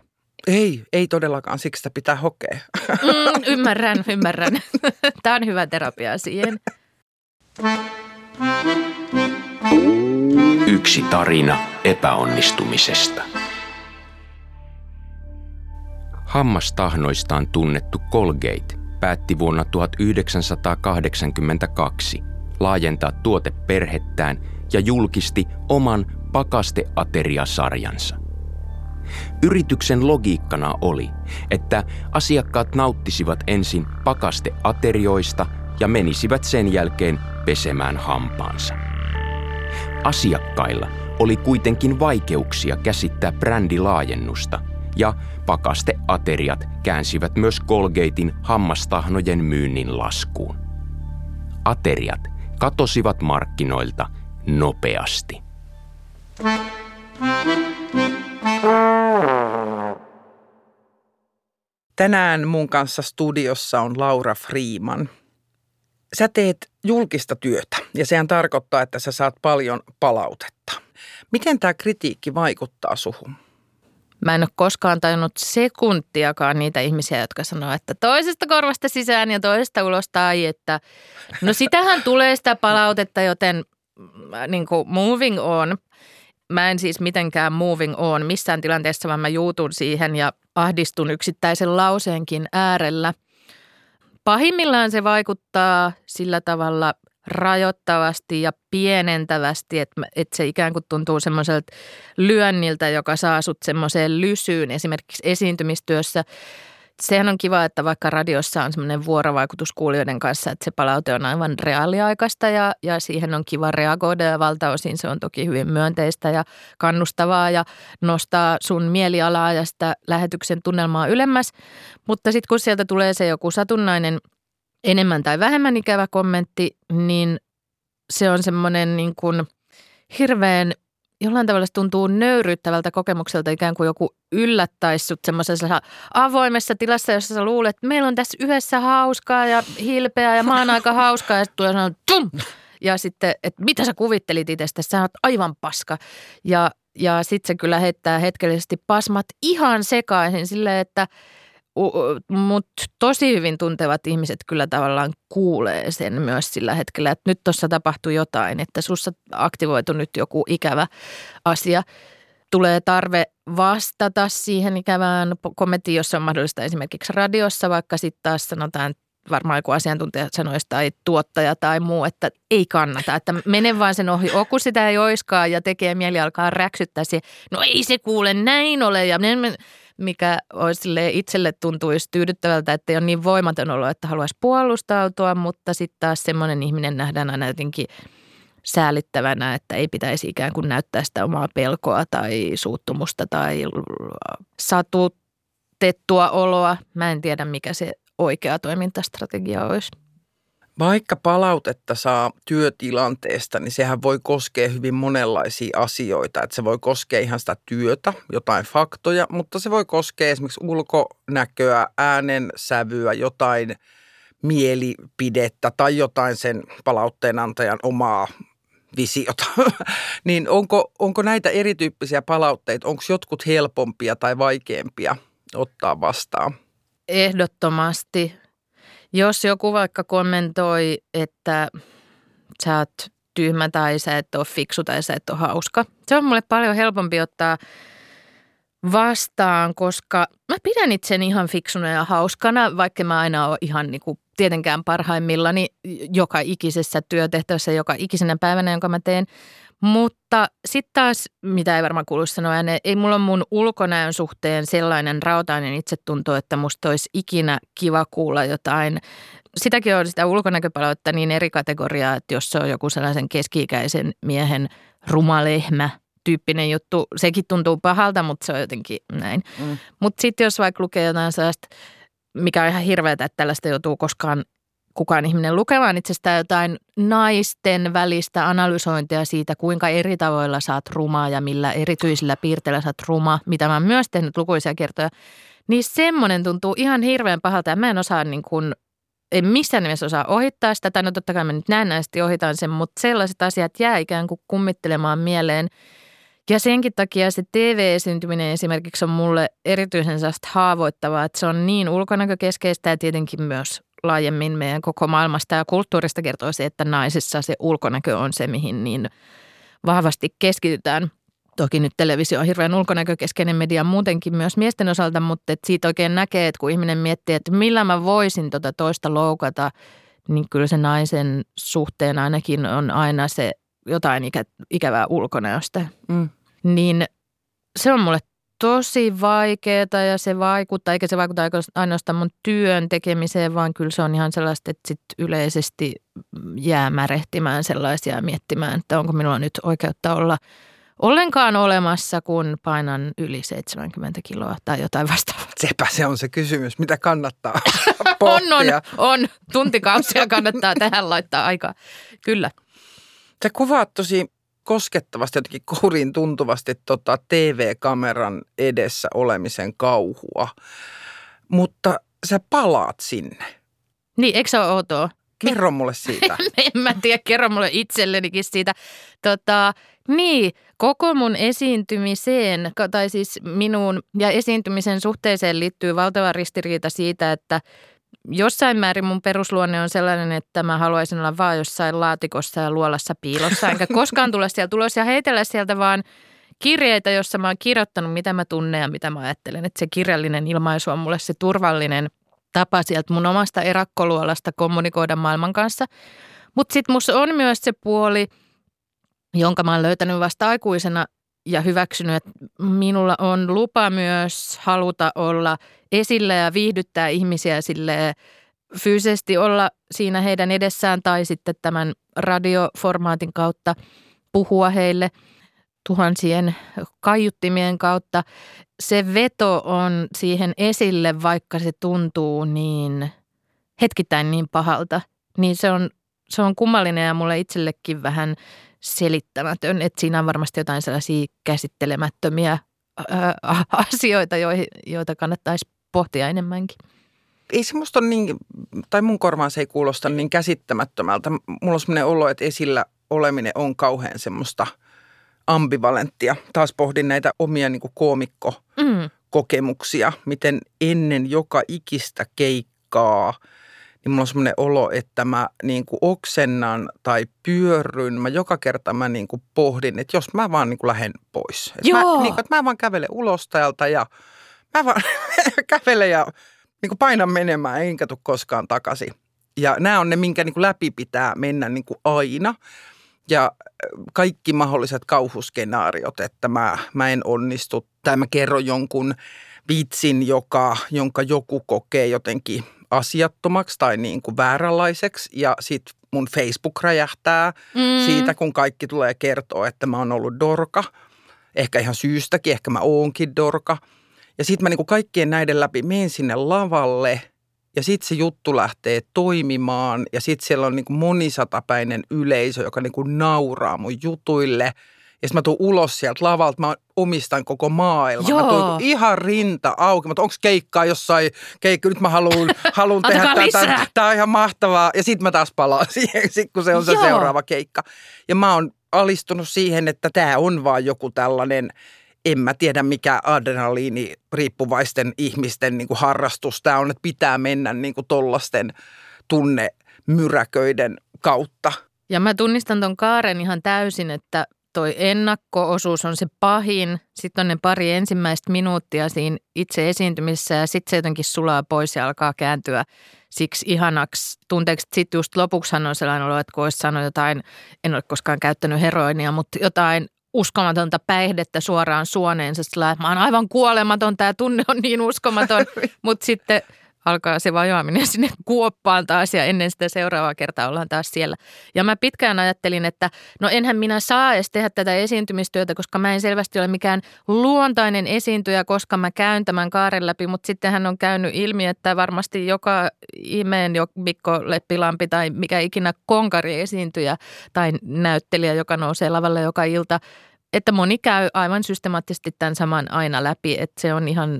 Ei, ei todellakaan, siksi sitä pitää hokea. Mm, ymmärrän, ymmärrän. Tämä on hyvä terapia siihen. Yksi tarina epäonnistumisesta. Hammastahnoistaan tunnettu Colgate päätti vuonna 1982 laajentaa tuoteperhettään ja julkisti oman pakasteateriasarjansa. Yrityksen logiikkana oli, että asiakkaat nauttisivat ensin pakasteaterioista ja menisivät sen jälkeen pesemään hampaansa. Asiakkailla oli kuitenkin vaikeuksia käsittää brändilaajennusta ja pakasteateriat käänsivät myös Colgatein hammastahnojen myynnin laskuun. Ateriat katosivat markkinoilta nopeasti. Tänään mun kanssa studiossa on Laura Freeman. Sä teet julkista työtä ja sehän tarkoittaa, että sä saat paljon palautetta. Miten tämä kritiikki vaikuttaa suhun? Mä en ole koskaan tajunnut sekuntiakaan niitä ihmisiä, jotka sanoo, että toisesta korvasta sisään ja toisesta ulos tai että no sitähän tulee sitä palautetta, joten äh, niin kuin moving on. Mä en siis mitenkään moving on missään tilanteessa, vaan mä juutun siihen ja ahdistun yksittäisen lauseenkin äärellä. Pahimmillaan se vaikuttaa sillä tavalla rajoittavasti ja pienentävästi, että, että se ikään kuin tuntuu semmoiselta lyönniltä, joka saa sut semmoiseen lysyyn esimerkiksi esiintymistyössä. Sehän on kiva, että vaikka radiossa on semmoinen vuorovaikutus kuulijoiden kanssa, että se palaute on aivan reaaliaikaista ja, ja siihen on kiva reagoida ja valtaosin se on toki hyvin myönteistä ja kannustavaa ja nostaa sun mielialaa ja sitä lähetyksen tunnelmaa ylemmäs. Mutta sitten kun sieltä tulee se joku satunnainen – enemmän tai vähemmän ikävä kommentti, niin se on semmoinen niin kuin hirveän, jollain tavalla se tuntuu nöyryyttävältä kokemukselta, ikään kuin joku yllättäisi sut semmoisessa avoimessa tilassa, jossa sä luulet, että meillä on tässä yhdessä hauskaa ja hilpeää ja mä oon aika hauskaa ja sitten tulee sanoa, tum! Ja sitten, että mitä sä kuvittelit itsestä, sä oot aivan paska. Ja, ja sitten se kyllä heittää hetkellisesti pasmat ihan sekaisin silleen, että – mutta tosi hyvin tuntevat ihmiset kyllä tavallaan kuulee sen myös sillä hetkellä, että nyt tuossa tapahtui jotain, että sussa aktivoitu nyt joku ikävä asia. Tulee tarve vastata siihen ikävään kommenttiin, jos on mahdollista esimerkiksi radiossa, vaikka sitten taas sanotaan, varmaan joku asiantuntija sanoisi tai tuottaja tai muu, että ei kannata, että mene vaan sen ohi, oku sitä ei oiskaan ja tekee mieli alkaa räksyttää se, no ei se kuule näin ole ja mikä olisi itselle tuntuisi tyydyttävältä, että ei ole niin voimaton olo, että haluaisi puolustautua, mutta sitten taas semmoinen ihminen nähdään aina jotenkin säälittävänä, että ei pitäisi ikään kuin näyttää sitä omaa pelkoa tai suuttumusta tai satutettua oloa. Mä en tiedä, mikä se oikea toimintastrategia olisi. Vaikka palautetta saa työtilanteesta, niin sehän voi koskea hyvin monenlaisia asioita. Että se voi koskea ihan sitä työtä, jotain faktoja, mutta se voi koskea esimerkiksi ulkonäköä, äänen sävyä, jotain mielipidettä tai jotain sen palautteenantajan omaa visiota. niin onko, onko näitä erityyppisiä palautteita, onko jotkut helpompia tai vaikeampia ottaa vastaan? Ehdottomasti jos joku vaikka kommentoi, että sä oot tyhmä tai sä et ole fiksu tai sä et ole hauska. Se on mulle paljon helpompi ottaa vastaan, koska mä pidän itseni ihan fiksuna ja hauskana, vaikka mä aina ole ihan niin kuin tietenkään parhaimmillani joka ikisessä työtehtävässä, joka ikisenä päivänä, jonka mä teen. Mutta sitten taas, mitä ei varmaan kuulu sanoa, ei mulla mun ulkonäön suhteen sellainen rautainen itsetunto, että musta olisi ikinä kiva kuulla jotain. Sitäkin on sitä ulkonäköpalautta niin eri kategoriaa, että jos se on joku sellaisen keski-ikäisen miehen rumalehmä tyyppinen juttu, sekin tuntuu pahalta, mutta se on jotenkin näin. Mm. Mutta sitten jos vaikka lukee jotain sellaista, mikä on ihan hirveätä, että tällaista joutuu koskaan kukaan ihminen lukemaan itsestään jotain naisten välistä analysointia siitä, kuinka eri tavoilla saat rumaa ja millä erityisillä piirteillä saat ruma, mitä mä oon myös tehnyt lukuisia kertoja, niin semmoinen tuntuu ihan hirveän pahalta ja mä en osaa niin kuin, en missään nimessä osaa ohittaa sitä, tai no totta kai mä nyt näennäisesti ohitan sen, mutta sellaiset asiat jää ikään kuin kummittelemaan mieleen. Ja senkin takia se TV-esiintyminen esimerkiksi on mulle erityisen haavoittavaa, että se on niin ulkonäkökeskeistä ja tietenkin myös laajemmin meidän koko maailmasta ja kulttuurista kertoo se, että naisissa se ulkonäkö on se, mihin niin vahvasti keskitytään. Toki nyt televisio on hirveän ulkonäkökeskeinen media muutenkin myös miesten osalta, mutta et siitä oikein näkee, että kun ihminen miettii, että millä mä voisin tota toista loukata, niin kyllä se naisen suhteen ainakin on aina se jotain ikä, ikävää ulkonäöstä. Mm. Niin se on mulle tosi vaikeaa ja se vaikuttaa, eikä se vaikuta ainoastaan mun työn tekemiseen, vaan kyllä se on ihan sellaista, että sit yleisesti jää märehtimään sellaisia ja miettimään, että onko minulla nyt oikeutta olla ollenkaan olemassa, kun painan yli 70 kiloa tai jotain vastaavaa. Sepä se on se kysymys, mitä kannattaa on, on, on. Tuntikausia kannattaa tähän laittaa aikaa. Kyllä. Sä kuvaat tosi koskettavasti, jotenkin kouriin tuntuvasti tota TV-kameran edessä olemisen kauhua. Mutta sä palaat sinne. Niin, eikö se ole outoa? Kerro mulle siitä. en mä tiedä, kerro mulle itsellenikin siitä. Tota, niin, koko mun esiintymiseen, tai siis minun ja esiintymisen suhteeseen liittyy valtava ristiriita siitä, että jossain määrin mun perusluonne on sellainen, että mä haluaisin olla vaan jossain laatikossa ja luolassa piilossa, enkä koskaan tule sieltä tulos ja heitellä sieltä vaan kirjeitä, jossa mä oon kirjoittanut, mitä mä tunnen ja mitä mä ajattelen. Että se kirjallinen ilmaisu on mulle se turvallinen tapa sieltä mun omasta erakkoluolasta kommunikoida maailman kanssa. Mutta sitten musta on myös se puoli, jonka mä oon löytänyt vasta aikuisena ja hyväksynyt, että minulla on lupa myös haluta olla esillä ja viihdyttää ihmisiä sille fyysisesti olla siinä heidän edessään tai sitten tämän radioformaatin kautta puhua heille tuhansien kaiuttimien kautta. Se veto on siihen esille, vaikka se tuntuu niin hetkittäin niin pahalta, niin se on, se on kummallinen ja mulle itsellekin vähän – selittämätön, että siinä on varmasti jotain sellaisia käsittelemättömiä asioita, joita kannattaisi pohtia enemmänkin. Ei semmoista niin, tai mun korvaan se ei kuulosta niin käsittämättömältä. Mulla on semmoinen olo, että esillä oleminen on kauhean semmoista ambivalenttia. Taas pohdin näitä omia niin koomikko-kokemuksia, mm. miten ennen joka ikistä keikkaa – niin mulla on semmoinen olo, että mä niin kuin oksennan tai pyörryn. Mä joka kerta mä niin kuin pohdin, että jos mä vaan niin kuin lähden pois. Että Joo. Mä, niin kuin, että mä vaan kävelen ulos täältä ja mä vaan kävelen ja niin kuin painan menemään, enkä tule koskaan takaisin. Ja nämä on ne, minkä niin kuin läpi pitää mennä niin kuin aina. Ja kaikki mahdolliset kauhuskenaariot, että mä, mä en onnistu tai mä kerron jonkun vitsin, joka, jonka joku kokee jotenkin asiattomaksi tai niin kuin vääränlaiseksi ja sitten mun Facebook räjähtää mm. siitä, kun kaikki tulee kertoa, että mä oon ollut dorka. Ehkä ihan syystäkin, ehkä mä oonkin dorka. Ja sitten mä niin kuin kaikkien näiden läpi menen sinne lavalle ja sitten se juttu lähtee toimimaan ja sitten siellä on niin kuin monisatapäinen yleisö, joka niin kuin nauraa mun jutuille – ja sitten mä tuun ulos sieltä lavalta, mä omistan koko maailman. Joo. Mä tuun ihan rinta auki, mutta onko keikkaa jossain, keikka, nyt mä haluan, haluan tehdä tätä. Tämä on ihan mahtavaa. Ja sitten mä taas palaan siihen, sit kun se on se Joo. seuraava keikka. Ja mä oon alistunut siihen, että tämä on vaan joku tällainen, en mä tiedä mikä adrenaliini riippuvaisten ihmisten niin kuin harrastus tämä on, että pitää mennä niin kuin tollasten tunnemyräköiden kautta. Ja mä tunnistan ton kaaren ihan täysin, että toi ennakkoosuus on se pahin. Sitten on ne pari ensimmäistä minuuttia siinä itse esiintymisessä ja sitten se jotenkin sulaa pois ja alkaa kääntyä siksi ihanaksi tunteeksi. Sitten just lopuksihan on sellainen olo, että kun olisi sanonut jotain, en ole koskaan käyttänyt heroinia, mutta jotain uskomatonta päihdettä suoraan suoneensa. Sillä, että mä oon aivan kuolematon, tämä tunne on niin uskomaton, mutta sitten – alkaa se vajoaminen sinne kuoppaan taas ja ennen sitä seuraavaa kertaa ollaan taas siellä. Ja mä pitkään ajattelin, että no enhän minä saa edes tehdä tätä esiintymistyötä, koska mä en selvästi ole mikään luontainen esiintyjä, koska mä käyn tämän kaaren läpi, mutta sitten hän on käynyt ilmi, että varmasti joka imeen jo Mikko Leppilampi tai mikä ikinä konkari esiintyjä tai näyttelijä, joka nousee lavalle joka ilta, että moni käy aivan systemaattisesti tämän saman aina läpi, että se on ihan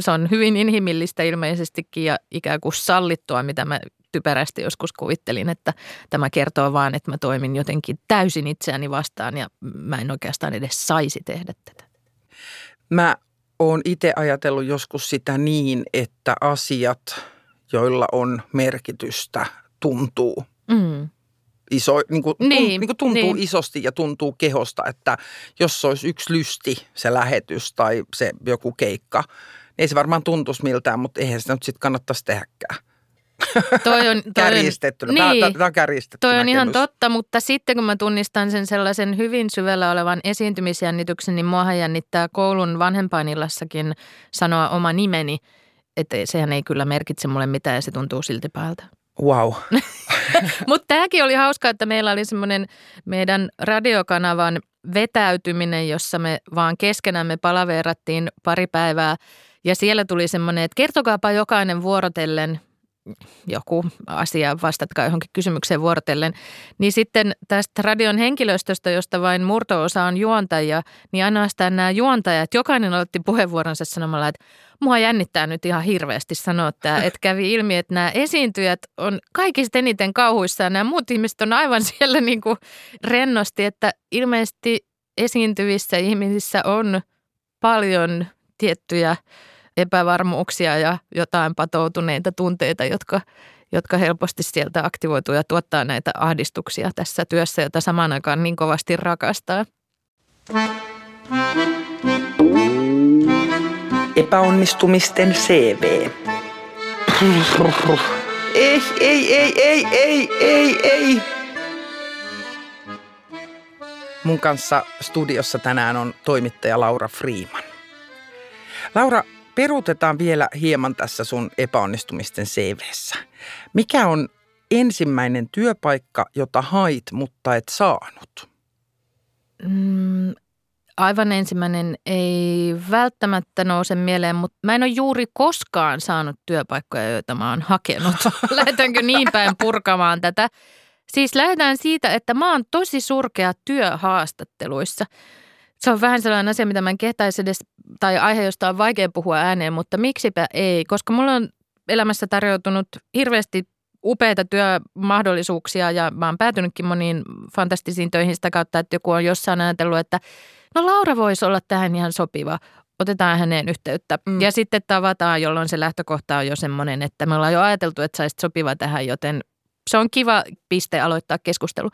se on hyvin inhimillistä ilmeisestikin ja ikään kuin sallittua, mitä mä typerästi joskus kuvittelin, että tämä kertoo vaan, että mä toimin jotenkin täysin itseäni vastaan ja mä en oikeastaan edes saisi tehdä tätä. Mä oon itse ajatellut joskus sitä niin, että asiat, joilla on merkitystä, tuntuu Mm. iso, niin kuin, Niin, niin, niin kuin tuntuu niin. isosti ja tuntuu kehosta, että jos se olisi yksi lysti, se lähetys tai se joku keikka, ei se varmaan tuntuisi miltään, mutta eihän sitä nyt sitten kannattaisi tehdäkään. Toi on, toi Kärjistettynä. Niin, tämä, tämä on kärjistetty toi on ihan näkemys. totta, mutta sitten kun mä tunnistan sen sellaisen hyvin syvällä olevan esiintymisjännityksen, niin muahan jännittää koulun vanhempainillassakin sanoa oma nimeni, että sehän ei kyllä merkitse mulle mitään ja se tuntuu silti päältä. Wow. Mutta tämäkin oli hauska, että meillä oli semmoinen meidän radiokanavan vetäytyminen, jossa me vaan keskenämme palaveerattiin pari päivää. Ja siellä tuli semmoinen, että kertokaapa jokainen vuorotellen joku asia, vastatkaa johonkin kysymykseen vuorotellen. Niin sitten tästä radion henkilöstöstä, josta vain murto-osa on juontajia, niin ainoastaan nämä juontajat, jokainen aloitti puheenvuoronsa sanomalla, että mua jännittää nyt ihan hirveästi sanoa tämä, että kävi ilmi, että nämä esiintyjät on kaikista eniten kauhuissa ja nämä muut ihmiset on aivan siellä niin kuin rennosti, että ilmeisesti esiintyvissä ihmisissä on paljon tiettyjä epävarmuuksia ja jotain patoutuneita tunteita, jotka, jotka helposti sieltä aktivoituu ja tuottaa näitä ahdistuksia tässä työssä, jota samaan aikaan niin kovasti rakastaa. Epäonnistumisten CV. Ei, ei, ei, ei, ei, ei, ei. Mun kanssa studiossa tänään on toimittaja Laura Freeman. Laura, peruutetaan vielä hieman tässä sun epäonnistumisten CVssä. Mikä on ensimmäinen työpaikka, jota hait, mutta et saanut? Mm, aivan ensimmäinen ei välttämättä nouse mieleen, mutta mä en ole juuri koskaan saanut työpaikkoja, joita mä oon hakenut. Lähdetäänkö niin päin purkamaan tätä? Siis lähdetään siitä, että mä oon tosi surkea työhaastatteluissa. Se on vähän sellainen asia, mitä mä en kehtaisi edes, tai aihe, josta on vaikea puhua ääneen, mutta miksipä ei, koska mulla on elämässä tarjoutunut hirveästi upeita työmahdollisuuksia ja mä oon päätynytkin moniin fantastisiin töihin sitä kautta, että joku on jossain ajatellut, että no Laura voisi olla tähän ihan sopiva. Otetaan häneen yhteyttä. Mm. Ja sitten tavataan, jolloin se lähtökohta on jo semmoinen, että me ollaan jo ajateltu, että saisit sopiva tähän, joten se on kiva piste aloittaa keskustelu.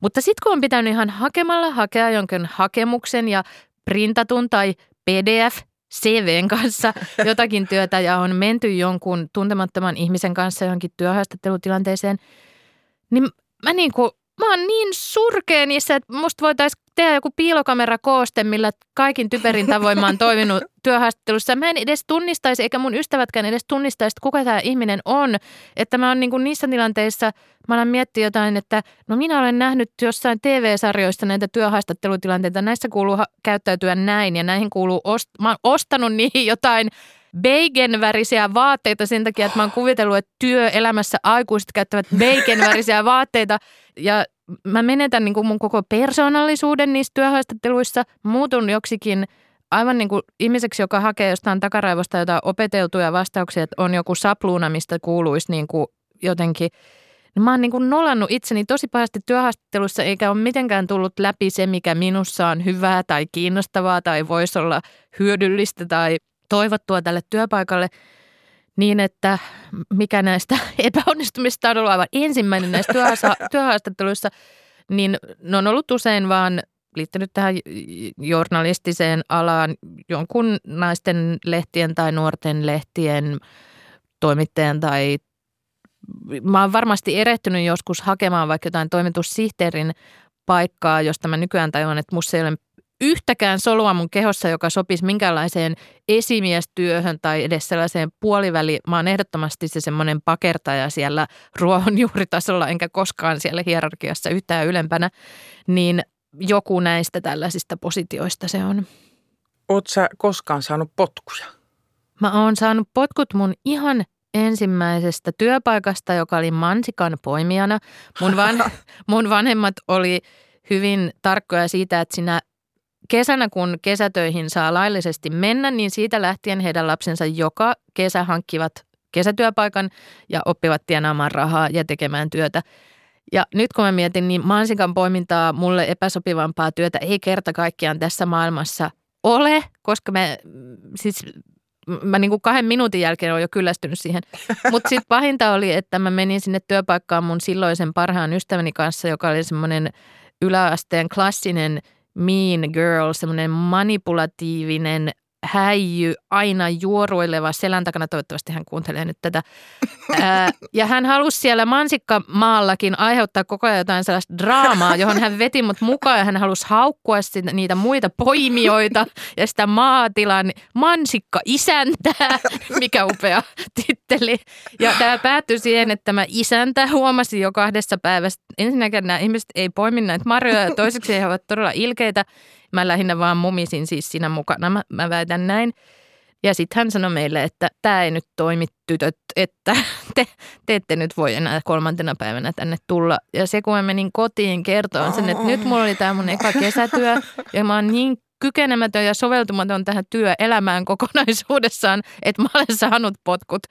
Mutta sitten kun on pitänyt ihan hakemalla hakea jonkin hakemuksen ja printatun tai PDF CVn kanssa jotakin työtä ja on menty jonkun tuntemattoman ihmisen kanssa johonkin työhaastattelutilanteeseen, niin mä niin kuin, mä oon niin surkea niissä, että musta voitaisiin tehdä joku piilokamerakooste, millä kaikin typerin tavoin mä oon toiminut työhaastattelussa. Mä en edes tunnistaisi, eikä mun ystävätkään edes tunnistaisi, että kuka tämä ihminen on. Että mä oon niin niissä tilanteissa, mä alan miettiä jotain, että no minä olen nähnyt jossain TV-sarjoista näitä työhaastattelutilanteita. Näissä kuuluu ha- käyttäytyä näin ja näihin kuuluu, ost- mä oon ostanut niihin jotain bacon-värisiä vaatteita sen takia, että mä oon kuvitellut, että työelämässä aikuiset käyttävät bacon-värisiä vaatteita. Ja mä menetän niin kuin mun koko persoonallisuuden niissä työhaastatteluissa. Muutun joksikin aivan niin kuin ihmiseksi, joka hakee jostain takaraivosta jotain opeteltuja vastauksia, että on joku sapluuna, mistä kuuluisi niin kuin jotenkin. Niin mä oon niin kuin nolannut itseni tosi pahasti työhaastattelussa, eikä ole mitenkään tullut läpi se, mikä minussa on hyvää tai kiinnostavaa tai voisi olla hyödyllistä tai toivottua tälle työpaikalle. Niin, että mikä näistä epäonnistumista on ollut? Aivan ensimmäinen näissä työhaasa- työhaastatteluissa, niin ne on ollut usein vaan liittynyt tähän journalistiseen alaan jonkun naisten lehtien tai nuorten lehtien toimittajan tai mä oon varmasti erehtynyt joskus hakemaan vaikka jotain toimitussihteerin paikkaa, josta mä nykyään tajuan, että musta ei ole yhtäkään solua mun kehossa, joka sopisi minkäänlaiseen esimiestyöhön tai edes sellaiseen puoliväli. Mä oon ehdottomasti se semmoinen pakertaja siellä ruohonjuuritasolla, enkä koskaan siellä hierarkiassa yhtään ylempänä, niin joku näistä tällaisista positioista se on. Oot sä koskaan saanut potkuja? Mä oon saanut potkut mun ihan ensimmäisestä työpaikasta, joka oli mansikan poimijana. Mun, van, mun vanhemmat oli hyvin tarkkoja siitä, että sinä kesänä, kun kesätöihin saa laillisesti mennä, niin siitä lähtien heidän lapsensa joka kesä hankkivat kesätyöpaikan ja oppivat tienaamaan rahaa ja tekemään työtä. Ja nyt kun mä mietin, niin mansikan poimintaa mulle epäsopivampaa työtä ei kerta kaikkiaan tässä maailmassa ole, koska me, siis mä niin kuin kahden minuutin jälkeen olen jo kyllästynyt siihen. Mutta sitten pahinta oli, että mä menin sinne työpaikkaan mun silloisen parhaan ystäväni kanssa, joka oli semmoinen yläasteen klassinen mean girl, semmoinen manipulatiivinen häijy, aina juoruileva selän takana. Toivottavasti hän kuuntelee nyt tätä. Ää, ja hän halusi siellä mansikkamaallakin aiheuttaa koko ajan jotain sellaista draamaa, johon hän veti mut mukaan ja hän halusi haukkua sitä, niitä muita poimijoita ja sitä maatilan mansikka-isäntää, mikä upea titteli. Ja tämä päättyi siihen, että tämä isäntä huomasi jo kahdessa päivässä. Ensinnäkin nämä ihmiset ei poimi näitä marjoja ja toiseksi he ovat todella ilkeitä. Mä lähinnä vaan mumisin siis siinä mukana, mä, mä väitän näin. Ja sitten hän sanoi meille, että tämä ei nyt toimi tytöt, että te, te ette nyt voi enää kolmantena päivänä tänne tulla. Ja se kun mä menin kotiin kertoa sen, että nyt mulla oli tämä mun eka kesätyö ja mä oon niin kykenemätön ja soveltumaton tähän työelämään kokonaisuudessaan, että mä olen saanut potkut.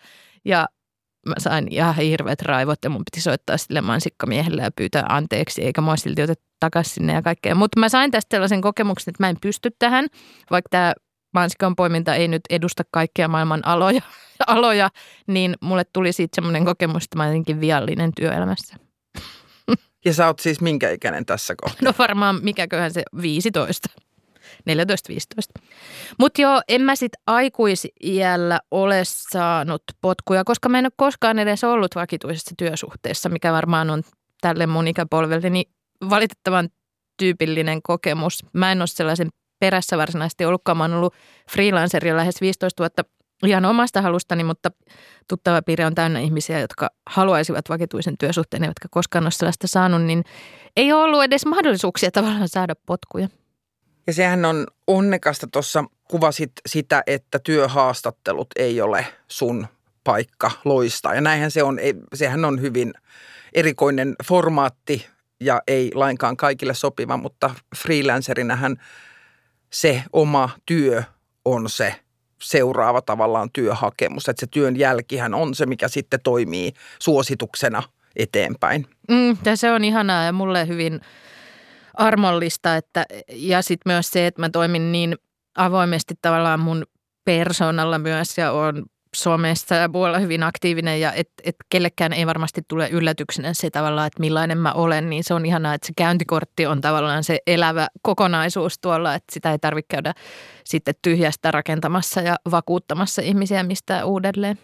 Ja mä sain ihan hirveät raivot ja mun piti soittaa sille mansikkamiehelle ja pyytää anteeksi, eikä mua silti otettu takaisin sinne ja kaikkea. Mutta mä sain tästä sellaisen kokemuksen, että mä en pysty tähän, vaikka tämä mansikan poiminta ei nyt edusta kaikkia maailman aloja, aloja niin mulle tuli siitä semmoinen kokemus, että mä olen jotenkin viallinen työelämässä. Ja sä oot siis minkä ikäinen tässä kohtaa? No varmaan mikäköhän se 15. 14-15. Mutta joo, en mä sit aikuisiällä ole saanut potkuja, koska mä en ole koskaan edes ollut vakituisessa työsuhteessa, mikä varmaan on tälle mun ikäpolvelle niin valitettavan tyypillinen kokemus. Mä en ole sellaisen perässä varsinaisesti ollutkaan. Mä oon ollut freelancerilla lähes 15 vuotta ihan omasta halustani, mutta tuttava piiri on täynnä ihmisiä, jotka haluaisivat vakituisen työsuhteen, jotka koskaan ole sellaista saanut, niin ei ole ollut edes mahdollisuuksia tavallaan saada potkuja. Ja sehän on onnekasta tuossa kuvasit sitä, että työhaastattelut ei ole sun paikka loistaa. Ja näinhän se on, sehän on hyvin erikoinen formaatti ja ei lainkaan kaikille sopiva, mutta freelancerinähän se oma työ on se seuraava tavallaan työhakemus. Että se työn jälkihän on se, mikä sitten toimii suosituksena eteenpäin. Mm, ja se on ihanaa ja mulle hyvin armollista. Että, ja sitten myös se, että mä toimin niin avoimesti tavallaan mun persoonalla myös ja on somessa ja puolella hyvin aktiivinen ja että et kellekään ei varmasti tule yllätyksenä se tavallaan, että millainen mä olen, niin se on ihanaa, että se käyntikortti on tavallaan se elävä kokonaisuus tuolla, että sitä ei tarvitse käydä sitten tyhjästä rakentamassa ja vakuuttamassa ihmisiä mistään uudelleen.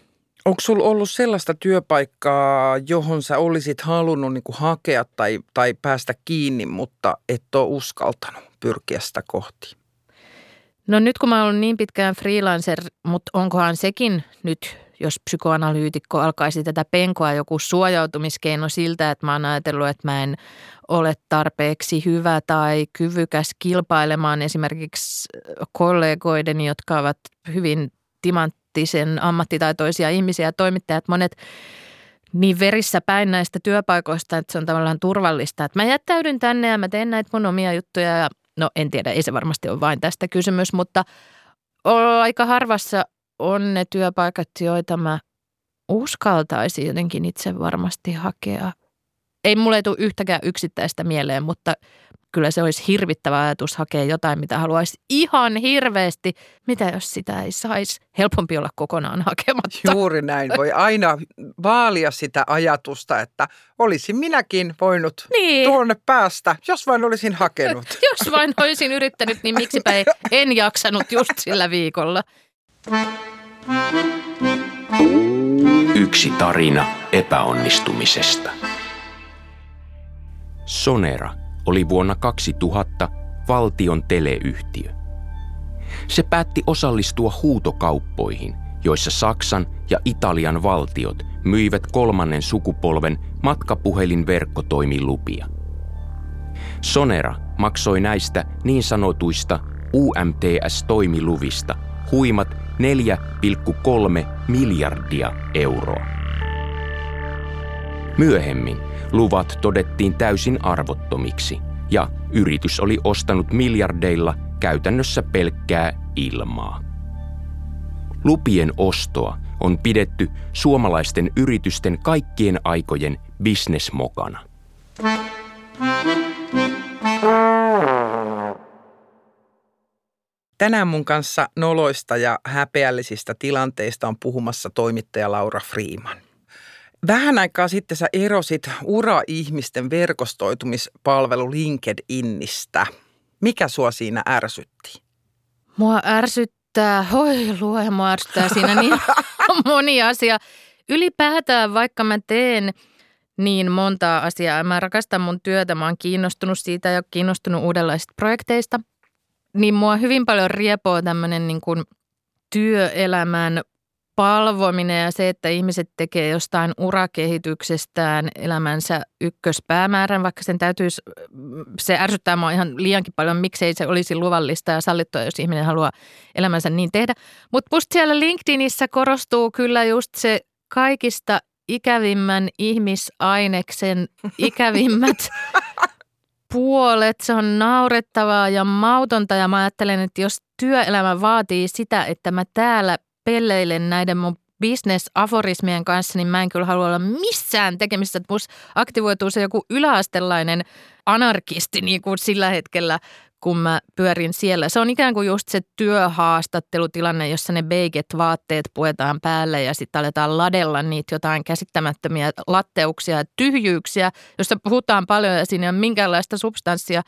Onko sulla ollut sellaista työpaikkaa, johon sä olisit halunnut niin kuin hakea tai, tai päästä kiinni, mutta et ole uskaltanut pyrkiä sitä kohti? No nyt kun mä olen niin pitkään freelancer, mutta onkohan sekin nyt, jos psykoanalyytikko alkaisi tätä penkoa joku suojautumiskeino siltä, että mä oon ajatellut, että mä en ole tarpeeksi hyvä tai kyvykäs kilpailemaan esimerkiksi kollegoiden, jotka ovat hyvin timanttisen ammattitaitoisia ihmisiä ja toimittajat, monet niin verissä päin näistä työpaikoista, että se on tavallaan turvallista. Että mä jättäydyn tänne ja mä teen näitä mun omia juttuja ja no en tiedä, ei se varmasti ole vain tästä kysymys, mutta aika harvassa on ne työpaikat, joita mä uskaltaisin jotenkin itse varmasti hakea. Ei mulle tule yhtäkään yksittäistä mieleen, mutta kyllä se olisi hirvittävä ajatus hakea jotain, mitä haluaisi ihan hirveästi. Mitä jos sitä ei saisi? Helpompi olla kokonaan hakematta. Juuri näin. Voi aina vaalia sitä ajatusta, että olisin minäkin voinut niin. tuonne päästä, jos vain olisin hakenut. jos vain olisin yrittänyt, niin miksipä ei, en jaksanut just sillä viikolla. Yksi tarina epäonnistumisesta. Sonera – oli vuonna 2000 valtion teleyhtiö. Se päätti osallistua huutokauppoihin, joissa Saksan ja Italian valtiot myivät kolmannen sukupolven matkapuhelinverkkotoimilupia. Sonera maksoi näistä niin sanotuista UMTS-toimiluvista huimat 4,3 miljardia euroa. Myöhemmin luvat todettiin täysin arvottomiksi ja yritys oli ostanut miljardeilla käytännössä pelkkää ilmaa. Lupien ostoa on pidetty suomalaisten yritysten kaikkien aikojen bisnesmokana. Tänään mun kanssa noloista ja häpeällisistä tilanteista on puhumassa toimittaja Laura Freeman. Vähän aikaa sitten sä erosit ura-ihmisten verkostoitumispalvelu LinkedInistä. Mikä sua siinä ärsytti? Mua ärsyttää, hoi luoja, mua ärsyttää siinä niin moni asia. Ylipäätään vaikka mä teen niin montaa asiaa, mä rakastan mun työtä, mä oon kiinnostunut siitä ja kiinnostunut uudenlaisista projekteista, niin mua hyvin paljon riepoo tämmöinen niin kuin työelämän palvominen ja se, että ihmiset tekee jostain urakehityksestään elämänsä ykköspäämäärän, vaikka sen täytyisi, se ärsyttää mua ihan liiankin paljon, miksei se olisi luvallista ja sallittua, jos ihminen haluaa elämänsä niin tehdä. Mutta musta siellä LinkedInissä korostuu kyllä just se kaikista ikävimmän ihmisaineksen ikävimmät puolet. Se on naurettavaa ja mautonta ja mä ajattelen, että jos työelämä vaatii sitä, että mä täällä pelleilen näiden mun bisnesaforismien kanssa, niin mä en kyllä halua olla missään tekemisissä, että musta aktivoituu se joku yläastelainen anarkisti niin kuin sillä hetkellä, kun mä pyörin siellä. Se on ikään kuin just se työhaastattelutilanne, jossa ne beiget vaatteet puetaan päälle ja sitten aletaan ladella niitä jotain käsittämättömiä latteuksia ja tyhjyyksiä, josta puhutaan paljon ja siinä ei ole minkäänlaista substanssia,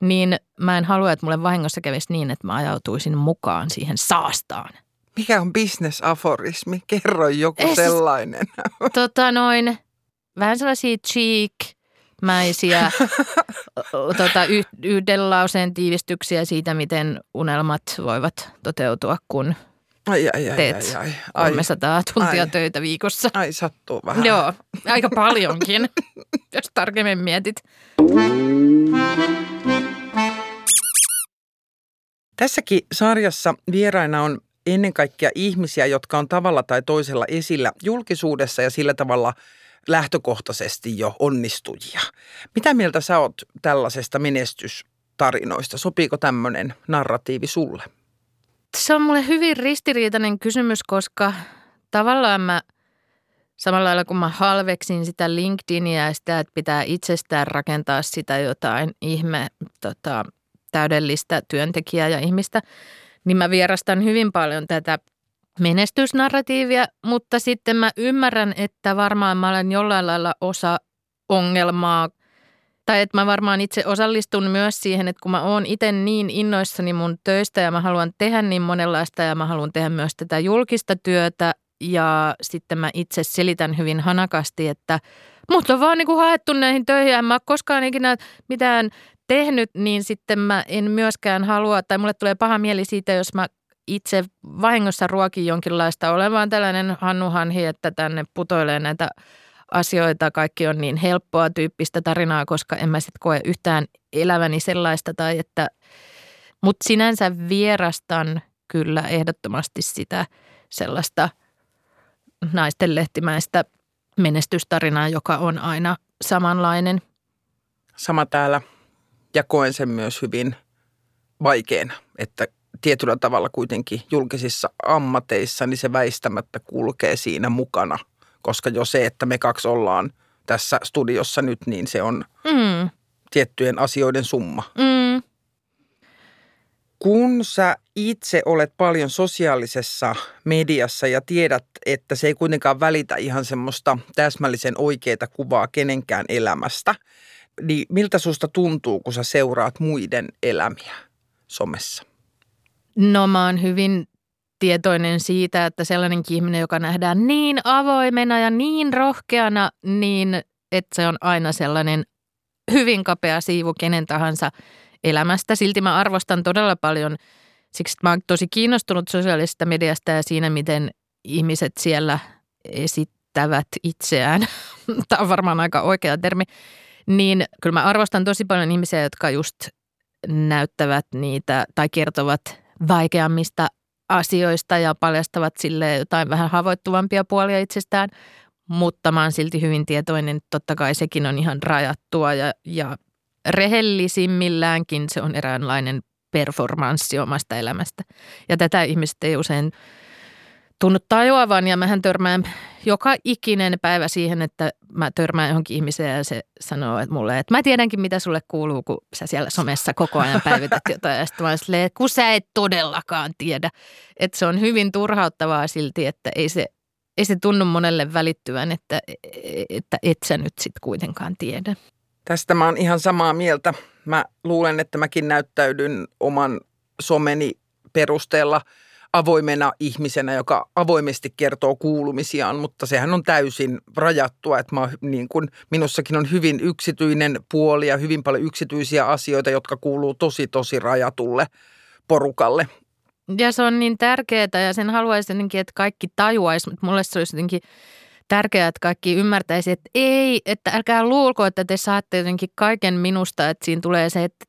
niin mä en halua, että mulle vahingossa kävisi niin, että mä ajautuisin mukaan siihen saastaan. Mikä on business-aforismi? Kerro joku es, sellainen. Tota noin, vähän sellaisia cheek mäisiä tota, yhden lauseen tiivistyksiä siitä, miten unelmat voivat toteutua, kun ai, ai, ai, teet ai, ai, ai, 300 tuntia ai, töitä viikossa. Ai, sattuu vähän. Joo, aika paljonkin, jos tarkemmin mietit. Tässäkin sarjassa vieraina on ennen kaikkea ihmisiä, jotka on tavalla tai toisella esillä julkisuudessa ja sillä tavalla lähtökohtaisesti jo onnistujia. Mitä mieltä sä oot tällaisesta menestystarinoista? Sopiiko tämmöinen narratiivi sulle? Se on mulle hyvin ristiriitainen kysymys, koska tavallaan mä samalla lailla kun mä halveksin sitä LinkedInia ja sitä, että pitää itsestään rakentaa sitä jotain ihme tota, täydellistä työntekijää ja ihmistä – niin mä vierastan hyvin paljon tätä menestysnarratiivia, mutta sitten mä ymmärrän, että varmaan mä olen jollain lailla osa ongelmaa tai että mä varmaan itse osallistun myös siihen, että kun mä oon itse niin innoissani mun töistä ja mä haluan tehdä niin monenlaista ja mä haluan tehdä myös tätä julkista työtä ja sitten mä itse selitän hyvin hanakasti, että mut on vaan niin kuin haettu näihin töihin. En mä koskaan ikinä mitään tehnyt, niin sitten mä en myöskään halua, tai mulle tulee paha mieli siitä, jos mä itse vahingossa ruokin jonkinlaista. Olen vaan tällainen Hannu Hanhi, että tänne putoilee näitä asioita. Kaikki on niin helppoa tyyppistä tarinaa, koska en mä sitten koe yhtään eläväni sellaista. Tai että, mutta sinänsä vierastan kyllä ehdottomasti sitä sellaista naisten lehtimäistä menestystarinaa, joka on aina samanlainen. Sama täällä ja koen sen myös hyvin vaikeana, että tietyllä tavalla kuitenkin julkisissa ammateissa niin se väistämättä kulkee siinä mukana, koska jo se, että me kaksi ollaan tässä studiossa nyt, niin se on mm. tiettyjen asioiden summa. Mm. Kun sä itse olet paljon sosiaalisessa mediassa ja tiedät, että se ei kuitenkaan välitä ihan semmoista täsmällisen oikeaa kuvaa kenenkään elämästä – niin miltä susta tuntuu, kun sä seuraat muiden elämiä somessa? No mä oon hyvin tietoinen siitä, että sellainen ihminen, joka nähdään niin avoimena ja niin rohkeana, niin että se on aina sellainen hyvin kapea siivu kenen tahansa elämästä. Silti mä arvostan todella paljon, siksi mä oon tosi kiinnostunut sosiaalisesta mediasta ja siinä, miten ihmiset siellä esittävät itseään. Tämä on varmaan aika oikea termi niin kyllä mä arvostan tosi paljon ihmisiä, jotka just näyttävät niitä tai kertovat vaikeammista asioista ja paljastavat sille jotain vähän haavoittuvampia puolia itsestään. Mutta mä oon silti hyvin tietoinen, että totta kai sekin on ihan rajattua ja, ja rehellisimmilläänkin se on eräänlainen performanssi omasta elämästä. Ja tätä ihmiset ei usein tunnu tajuavan ja mähän törmään joka ikinen päivä siihen, että mä törmään johonkin ihmiseen ja se sanoo että mulle, että mä tiedänkin mitä sulle kuuluu, kun sä siellä somessa koko ajan päivität jotain. Ja sitten mä silleen, että kun sä et todellakaan tiedä. Että se on hyvin turhauttavaa silti, että ei se, ei se tunnu monelle välittyvän, että, että et sä nyt sitten kuitenkaan tiedä. Tästä mä oon ihan samaa mieltä. Mä luulen, että mäkin näyttäydyn oman someni perusteella – avoimena ihmisenä, joka avoimesti kertoo kuulumisiaan, mutta sehän on täysin rajattua, että mä, niin kun, minussakin on hyvin yksityinen puoli ja hyvin paljon yksityisiä asioita, jotka kuuluu tosi tosi rajatulle porukalle. Ja se on niin tärkeää ja sen haluaisin jotenkin, että kaikki tajuaisi, mutta mulle se olisi jotenkin tärkeää, että kaikki ymmärtäisi, että ei, että älkää luulko, että te saatte jotenkin kaiken minusta, että siinä tulee se, että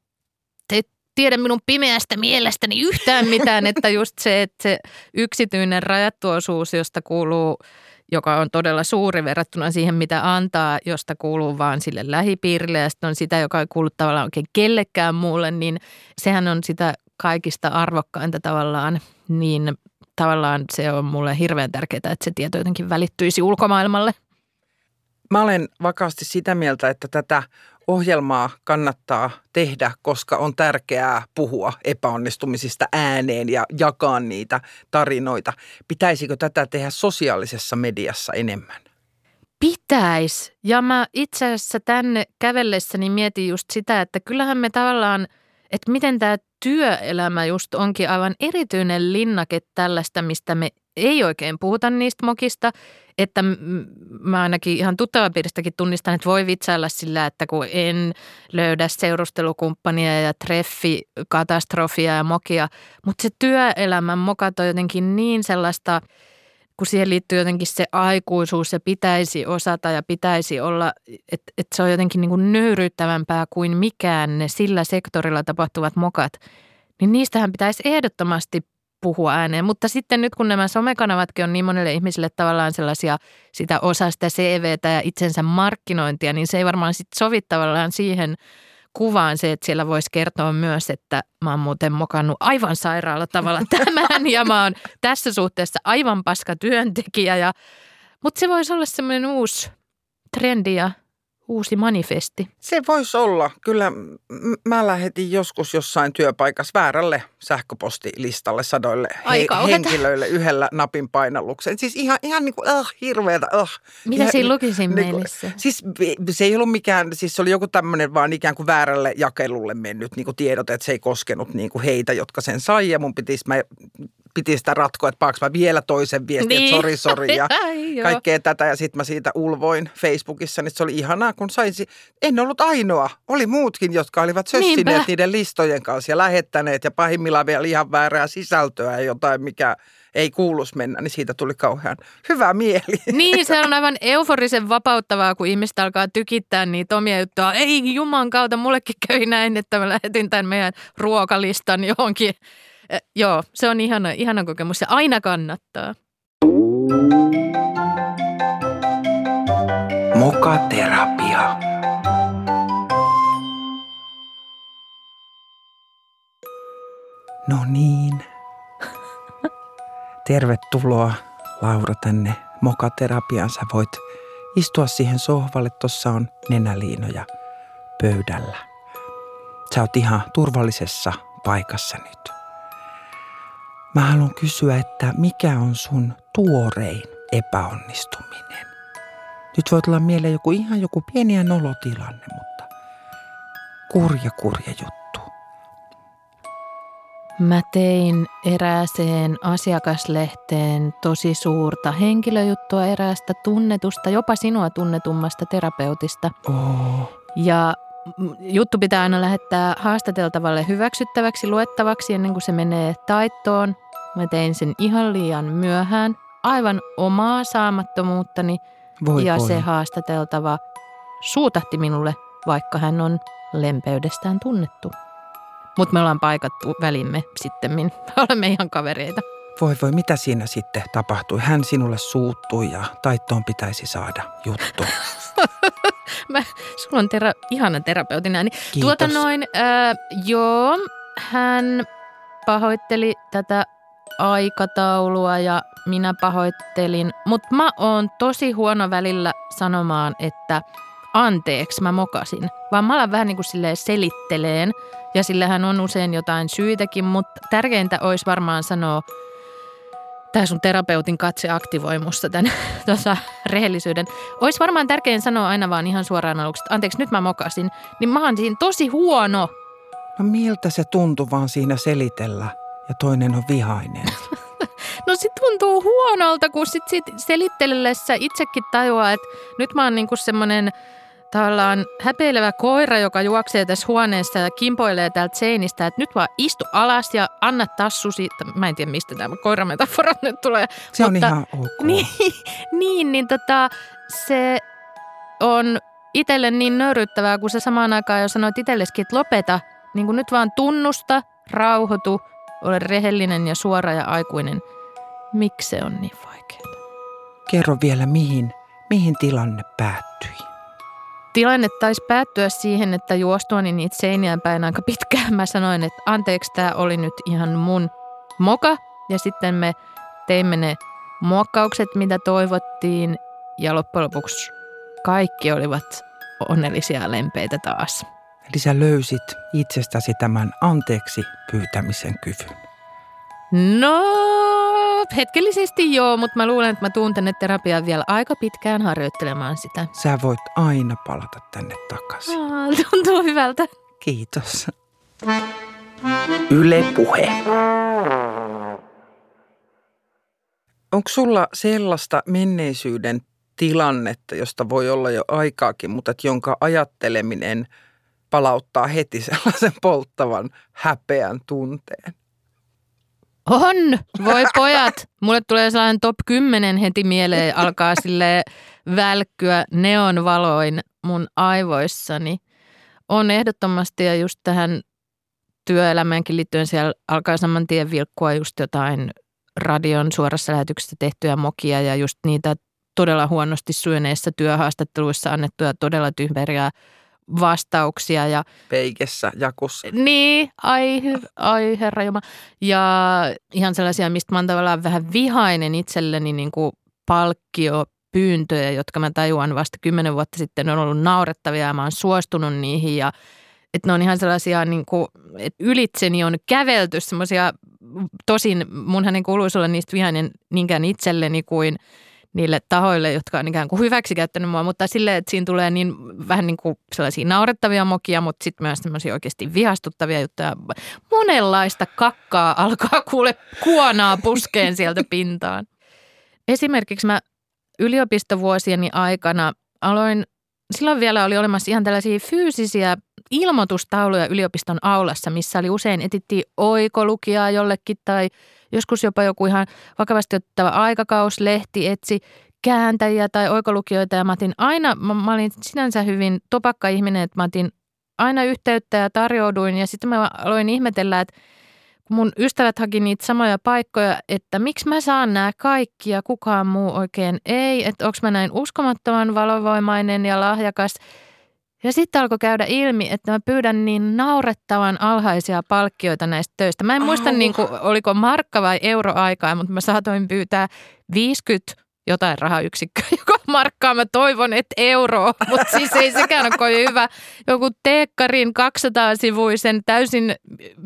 tiedä minun pimeästä mielestäni yhtään mitään, että just se, että se yksityinen rajattu osuus, josta kuuluu joka on todella suuri verrattuna siihen, mitä antaa, josta kuuluu vaan sille lähipiirille ja sitten on sitä, joka ei kuulu tavallaan oikein kellekään muulle, niin sehän on sitä kaikista arvokkainta tavallaan, niin tavallaan se on mulle hirveän tärkeää, että se tieto jotenkin välittyisi ulkomaailmalle. Mä olen vakaasti sitä mieltä, että tätä ohjelmaa kannattaa tehdä, koska on tärkeää puhua epäonnistumisista ääneen ja jakaa niitä tarinoita. Pitäisikö tätä tehdä sosiaalisessa mediassa enemmän? Pitäis. Ja mä itse asiassa tänne kävellessäni mietin just sitä, että kyllähän me tavallaan, että miten tämä työelämä just onkin aivan erityinen linnake tällaista, mistä me ei oikein puhuta niistä mokista. Että mä ainakin ihan tuttavapiiristäkin tunnistan, että voi vitsailla sillä, että kun en löydä seurustelukumppania ja treffi katastrofia ja mokia. Mutta se työelämän mokat on jotenkin niin sellaista, kun siihen liittyy jotenkin se aikuisuus ja pitäisi osata ja pitäisi olla, että, että se on jotenkin niin kuin nöyryyttävämpää kuin mikään ne sillä sektorilla tapahtuvat mokat. Niin niistähän pitäisi ehdottomasti puhua ääneen. Mutta sitten nyt kun nämä somekanavatkin on niin monelle ihmiselle tavallaan sellaisia sitä osa sitä CVtä ja itsensä markkinointia, niin se ei varmaan sitten sovi tavallaan siihen kuvaan se, että siellä voisi kertoa myös, että mä oon muuten mokannut aivan sairaalla tavalla tämän ja mä oon tässä suhteessa aivan paska työntekijä. Ja, mutta se voisi olla semmoinen uusi trendi ja uusi manifesti? Se voisi olla. Kyllä mä lähetin joskus jossain työpaikassa väärälle sähköpostilistalle sadoille he- henkilöille yhdellä napin painallukseen. Siis ihan, ihan niin kuin, uh, hirveätä. Uh. Mitä ihan, siinä luki siinä niin, Siis se ei ollut mikään, siis se oli joku tämmöinen vaan ikään kuin väärälle jakelulle mennyt niin kuin tiedot, että se ei koskenut niin kuin heitä, jotka sen sai. Ja mun pitisi, mä piti sitä ratkoa, että paaks mä vielä toisen viestin, niin. että sori, sori ja kaikkea tätä. Ja sitten mä siitä ulvoin Facebookissa, niin se oli ihanaa, kun saisi, en ollut ainoa. Oli muutkin, jotka olivat sössineet Niinpä. niiden listojen kanssa ja lähettäneet ja pahimmillaan vielä ihan väärää sisältöä ja jotain, mikä ei kuulus mennä, niin siitä tuli kauhean hyvä mieli. Niin, se on aivan euforisen vapauttavaa, kun ihmistä alkaa tykittää niitä omia juttuja. Ei juman kautta, mullekin kävi näin, että mä lähetin tämän meidän ruokalistan johonkin Eh, joo, se on ihana, ihana kokemus. Se aina kannattaa. Mokaterapia. No niin. Tervetuloa Laura tänne mokaterapiaan. Sä voit istua siihen sohvalle. Tuossa on nenäliinoja pöydällä. Sä oot ihan turvallisessa paikassa nyt. Mä haluan kysyä, että mikä on sun tuorein epäonnistuminen? Nyt voi tulla mieleen joku ihan joku pieni ja nolotilanne, mutta kurja kurja juttu. Mä tein erääseen asiakaslehteen tosi suurta henkilöjuttua eräästä tunnetusta, jopa sinua tunnetummasta terapeutista. Oh. Ja juttu pitää aina lähettää haastateltavalle hyväksyttäväksi luettavaksi ennen kuin se menee taittoon. Mä tein sen ihan liian myöhään, aivan omaa saamattomuuttani voi ja voi. se haastateltava suutahti minulle, vaikka hän on lempeydestään tunnettu. Mutta me ollaan paikattu välimme sitten, me olemme ihan kavereita. Voi voi, mitä siinä sitten tapahtui? Hän sinulle suuttui ja taittoon pitäisi saada juttu. Mä, sulla on tera, ihana terapeutin ääni. Kiitos. Tuota noin, äh, joo, hän pahoitteli tätä aikataulua ja minä pahoittelin, mutta mä oon tosi huono välillä sanomaan, että anteeksi mä mokasin. Vaan mä alan vähän niin kuin silleen selitteleen ja sillähän on usein jotain syytäkin, mutta tärkeintä olisi varmaan sanoa, tämä sun terapeutin katse aktivoi musta tämän tuossa rehellisyyden. Olisi varmaan tärkein sanoa aina vaan ihan suoraan aluksi, että anteeksi nyt mä mokasin, niin mä oon siinä tosi huono. No miltä se tuntuu vaan siinä selitellä ja toinen on vihainen? No se tuntuu huonolta, kun sit, sit selittellessä itsekin tajuaa, että nyt mä oon niinku semmoinen tavallaan häpeilevä koira, joka juoksee tässä huoneessa ja kimpoilee täältä seinistä, että nyt vaan istu alas ja anna tassusi. Mä en tiedä, mistä tämä koirametafora nyt tulee. Se on ihan ok. Niin, niin, niin tota, se on itselle niin nöyryttävää, kun sä samaan aikaan jo sanoit itselleskin, että lopeta, niin kuin nyt vaan tunnusta, rauhoitu, ole rehellinen ja suora ja aikuinen. Miksi se on niin vaikeaa? Kerro vielä, mihin, mihin tilanne päättyi. Tilanne taisi päättyä siihen, että juostuani niitä seiniä päin aika pitkään mä sanoin, että anteeksi, tämä oli nyt ihan mun moka. Ja sitten me teimme ne muokkaukset, mitä toivottiin. Ja loppujen lopuksi kaikki olivat onnellisia ja lempeitä taas. Eli sä löysit itsestäsi tämän anteeksi pyytämisen kyvyn. No, hetkellisesti joo, mutta mä luulen, että mä tuun tänne terapiaan vielä aika pitkään harjoittelemaan sitä. Sä voit aina palata tänne takaisin. Aa, tuntuu hyvältä. Kiitos. Yle Puhe. Onko sulla sellaista menneisyyden tilannetta, josta voi olla jo aikaakin, mutta että jonka ajatteleminen palauttaa heti sellaisen polttavan häpeän tunteen? On! Voi pojat! Mulle tulee sellainen top 10 heti mieleen, alkaa sille välkkyä neonvaloin mun aivoissani. On ehdottomasti ja just tähän työelämäänkin liittyen siellä alkaa saman tien vilkkua just jotain radion suorassa lähetyksessä tehtyjä mokia ja just niitä todella huonosti sujuneissa työhaastatteluissa annettuja todella tyhmeriä vastauksia. Ja, Peikessä, jakussa. niin, ai, ai herra Jumala. Ja ihan sellaisia, mistä mä oon tavallaan vähän vihainen itselleni niin kuin palkkio pyyntöjä, jotka mä tajuan vasta kymmenen vuotta sitten on ollut naurettavia ja mä oon suostunut niihin ja että ne on ihan sellaisia, niin kuin, että ylitseni on kävelty semmoisia, tosin munhan ei kuuluisi olla niistä vihainen niinkään itselleni kuin niille tahoille, jotka on ikään kuin hyväksi käyttänyt mua, mutta silleen, että siinä tulee niin vähän niin kuin sellaisia naurettavia mokia, mutta sitten myös semmoisia oikeasti vihastuttavia juttuja. Monenlaista kakkaa alkaa kuule kuonaa puskeen sieltä pintaan. Esimerkiksi mä yliopistovuosieni aikana aloin, silloin vielä oli olemassa ihan tällaisia fyysisiä ilmoitustauluja yliopiston aulassa, missä oli usein etittiin oikolukijaa jollekin tai joskus jopa joku ihan vakavasti ottava aikakauslehti etsi kääntäjiä tai oikolukijoita ja mä otin aina, mä, mä olin sinänsä hyvin topakka ihminen, että mä otin aina yhteyttä ja tarjouduin. Ja sitten mä aloin ihmetellä, että mun ystävät haki niitä samoja paikkoja, että miksi mä saan nämä kaikki ja kukaan muu oikein ei, että onko mä näin uskomattoman valovoimainen ja lahjakas. Ja sitten alkoi käydä ilmi, että mä pyydän niin naurettavan alhaisia palkkioita näistä töistä. Mä en muista, Au. niin kuin, oliko markka vai euroaikaa, mutta mä saatoin pyytää 50 jotain rahayksikköä, joka markkaa. Mä toivon, että euroa, mutta siis ei sekään ole kovin hyvä. Joku teekkarin 200-sivuisen täysin,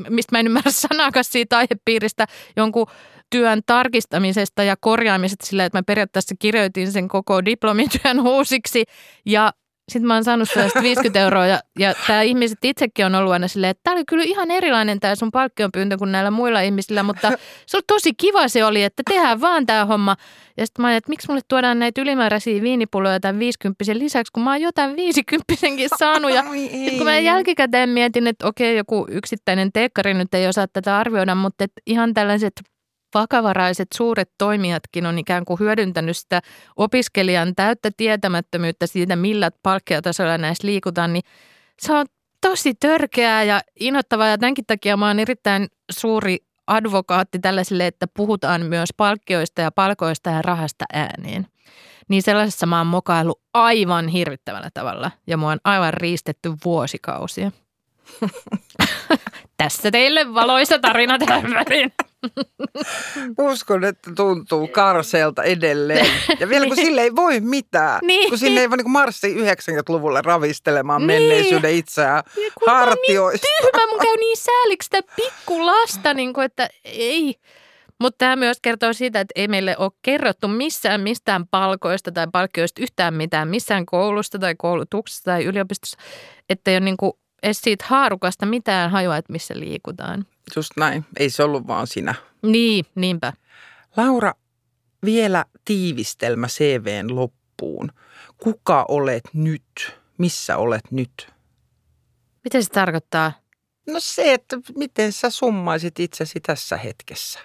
mistä mä en ymmärrä sanakaan siitä aihepiiristä, jonkun työn tarkistamisesta ja korjaamisesta sillä, että mä periaatteessa kirjoitin sen koko diplomityön uusiksi ja sitten mä oon saanut sellaista 50 euroa ja, ja tämä ihmiset itsekin on ollut aina silleen, että tämä oli kyllä ihan erilainen tämä sun palkkionpyyntö kuin näillä muilla ihmisillä, mutta se oli tosi kiva se oli, että tehdään vaan tämä homma. Ja sitten mä ajattelin, että miksi mulle tuodaan näitä ylimääräisiä viinipulloja tämän 50 lisäksi, kun mä oon jotain 50 saanut. Ja sitten kun mä jälkikäteen mietin, että okei, joku yksittäinen teekkari nyt ei osaa tätä arvioida, mutta et ihan tällaiset vakavaraiset suuret toimijatkin on ikään kuin hyödyntänyt sitä opiskelijan täyttä tietämättömyyttä siitä, millä palkkiotasolla näissä liikutaan, niin se on tosi törkeää ja innoittavaa ja tämänkin takia mä oon erittäin suuri advokaatti tällaiselle, että puhutaan myös palkkioista ja palkoista ja rahasta ääneen. Niin sellaisessa mä oon mokailu aivan hirvittävällä tavalla ja mua on aivan riistetty vuosikausia. Tässä teille valoisa tarina tähän väliin. Uskon, että tuntuu karseelta edelleen. Ja vielä kun sille ei voi mitään. Niin. Kun sinne ei voi niin marssi 90-luvulle ravistelemaan Niin. menneisyyden itseään Ja oon hartioista. Niin tyhmä, mun käy niin sääliksi sitä pikkulasta, niin kuin, että ei. Mutta tämä myös kertoo siitä, että ei meille ole kerrottu missään mistään palkoista tai palkkioista yhtään mitään, missään koulusta tai koulutuksesta tai yliopistossa, että ei ole niin kuin edes siitä haarukasta mitään hajua, että missä liikutaan. Just näin. Ei se ollut vaan sinä. Niin, niinpä. Laura, vielä tiivistelmä CVn loppuun. Kuka olet nyt? Missä olet nyt? Mitä se tarkoittaa? No se, että miten sä summaisit itsesi tässä hetkessä.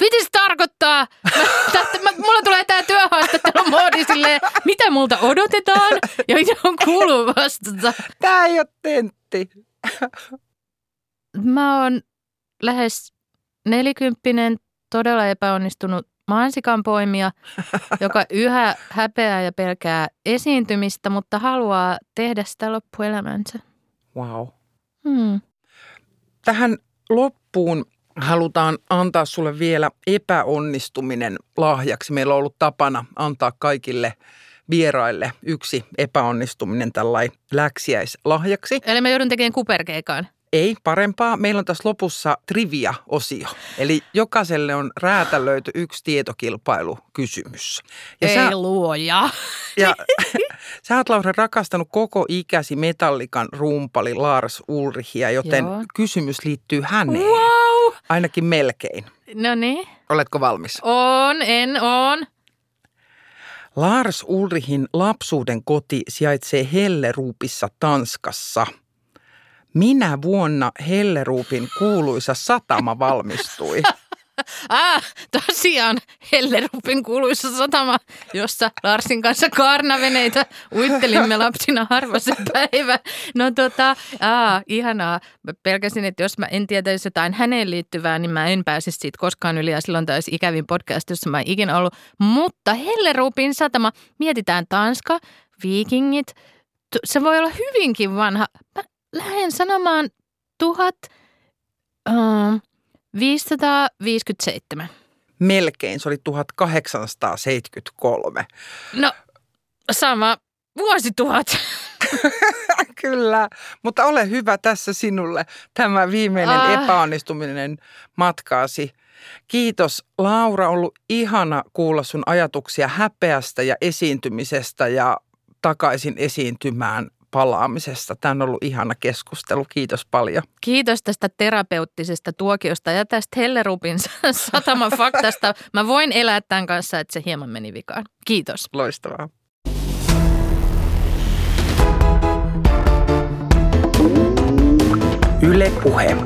Mitä se tarkoittaa? Mä, tästä, mä, mulla tulee tää työhaastattelu moodi silleen, mitä multa odotetaan ja mitä on kuuluu vastata. Tää ei ole tentti. Mä oon lähes nelikymppinen, todella epäonnistunut mansikan poimija, joka yhä häpeää ja pelkää esiintymistä, mutta haluaa tehdä sitä loppuelämänsä. Wow. Hmm. Tähän loppuun halutaan antaa sulle vielä epäonnistuminen lahjaksi. Meillä on ollut tapana antaa kaikille vieraille yksi epäonnistuminen tällainen läksiäislahjaksi. Eli mä joudun tekemään kuperkeikaan. Ei parempaa. Meillä on tässä lopussa trivia-osio. Eli jokaiselle on räätälöity yksi tietokilpailukysymys. Ja Ei sä, luoja. ja, sä oot Laura rakastanut koko ikäsi metallikan rumpali Lars Ulrichia, joten Joo. kysymys liittyy häneen. Wow. Ainakin melkein. No niin. Oletko valmis? On, en on. Lars Ulrichin lapsuuden koti sijaitsee Helleruupissa Tanskassa. Minä vuonna Helleruupin kuuluisa satama valmistui? Ah, tosiaan Hellerupin kuuluisa satama, jossa Larsin kanssa kaarnaveneitä uittelimme lapsina harva se päivä. No tota, aa, ihanaa. Mä pelkäsin, että jos mä en tietäisi jotain häneen liittyvää, niin mä en pääsisi siitä koskaan yli ja silloin olisi ikävin podcast, jossa mä en ikinä ollut. Mutta Hellerupin satama, mietitään Tanska, viikingit, se voi olla hyvinkin vanha. Mä lähden sanomaan tuhat... Um, 557. Melkein, se oli 1873. No, sama vuosituhat. Kyllä, mutta ole hyvä tässä sinulle tämä viimeinen Ah. epäonnistuminen matkaasi. Kiitos Laura, ollut ihana kuulla sun ajatuksia häpeästä ja esiintymisestä ja takaisin esiintymään palaamisesta. Tämä on ollut ihana keskustelu. Kiitos paljon. Kiitos tästä terapeuttisesta tuokiosta ja tästä Hellerupin satama faktasta. Mä voin elää tämän kanssa, että se hieman meni vikaan. Kiitos. Loistavaa. Yle Puhe.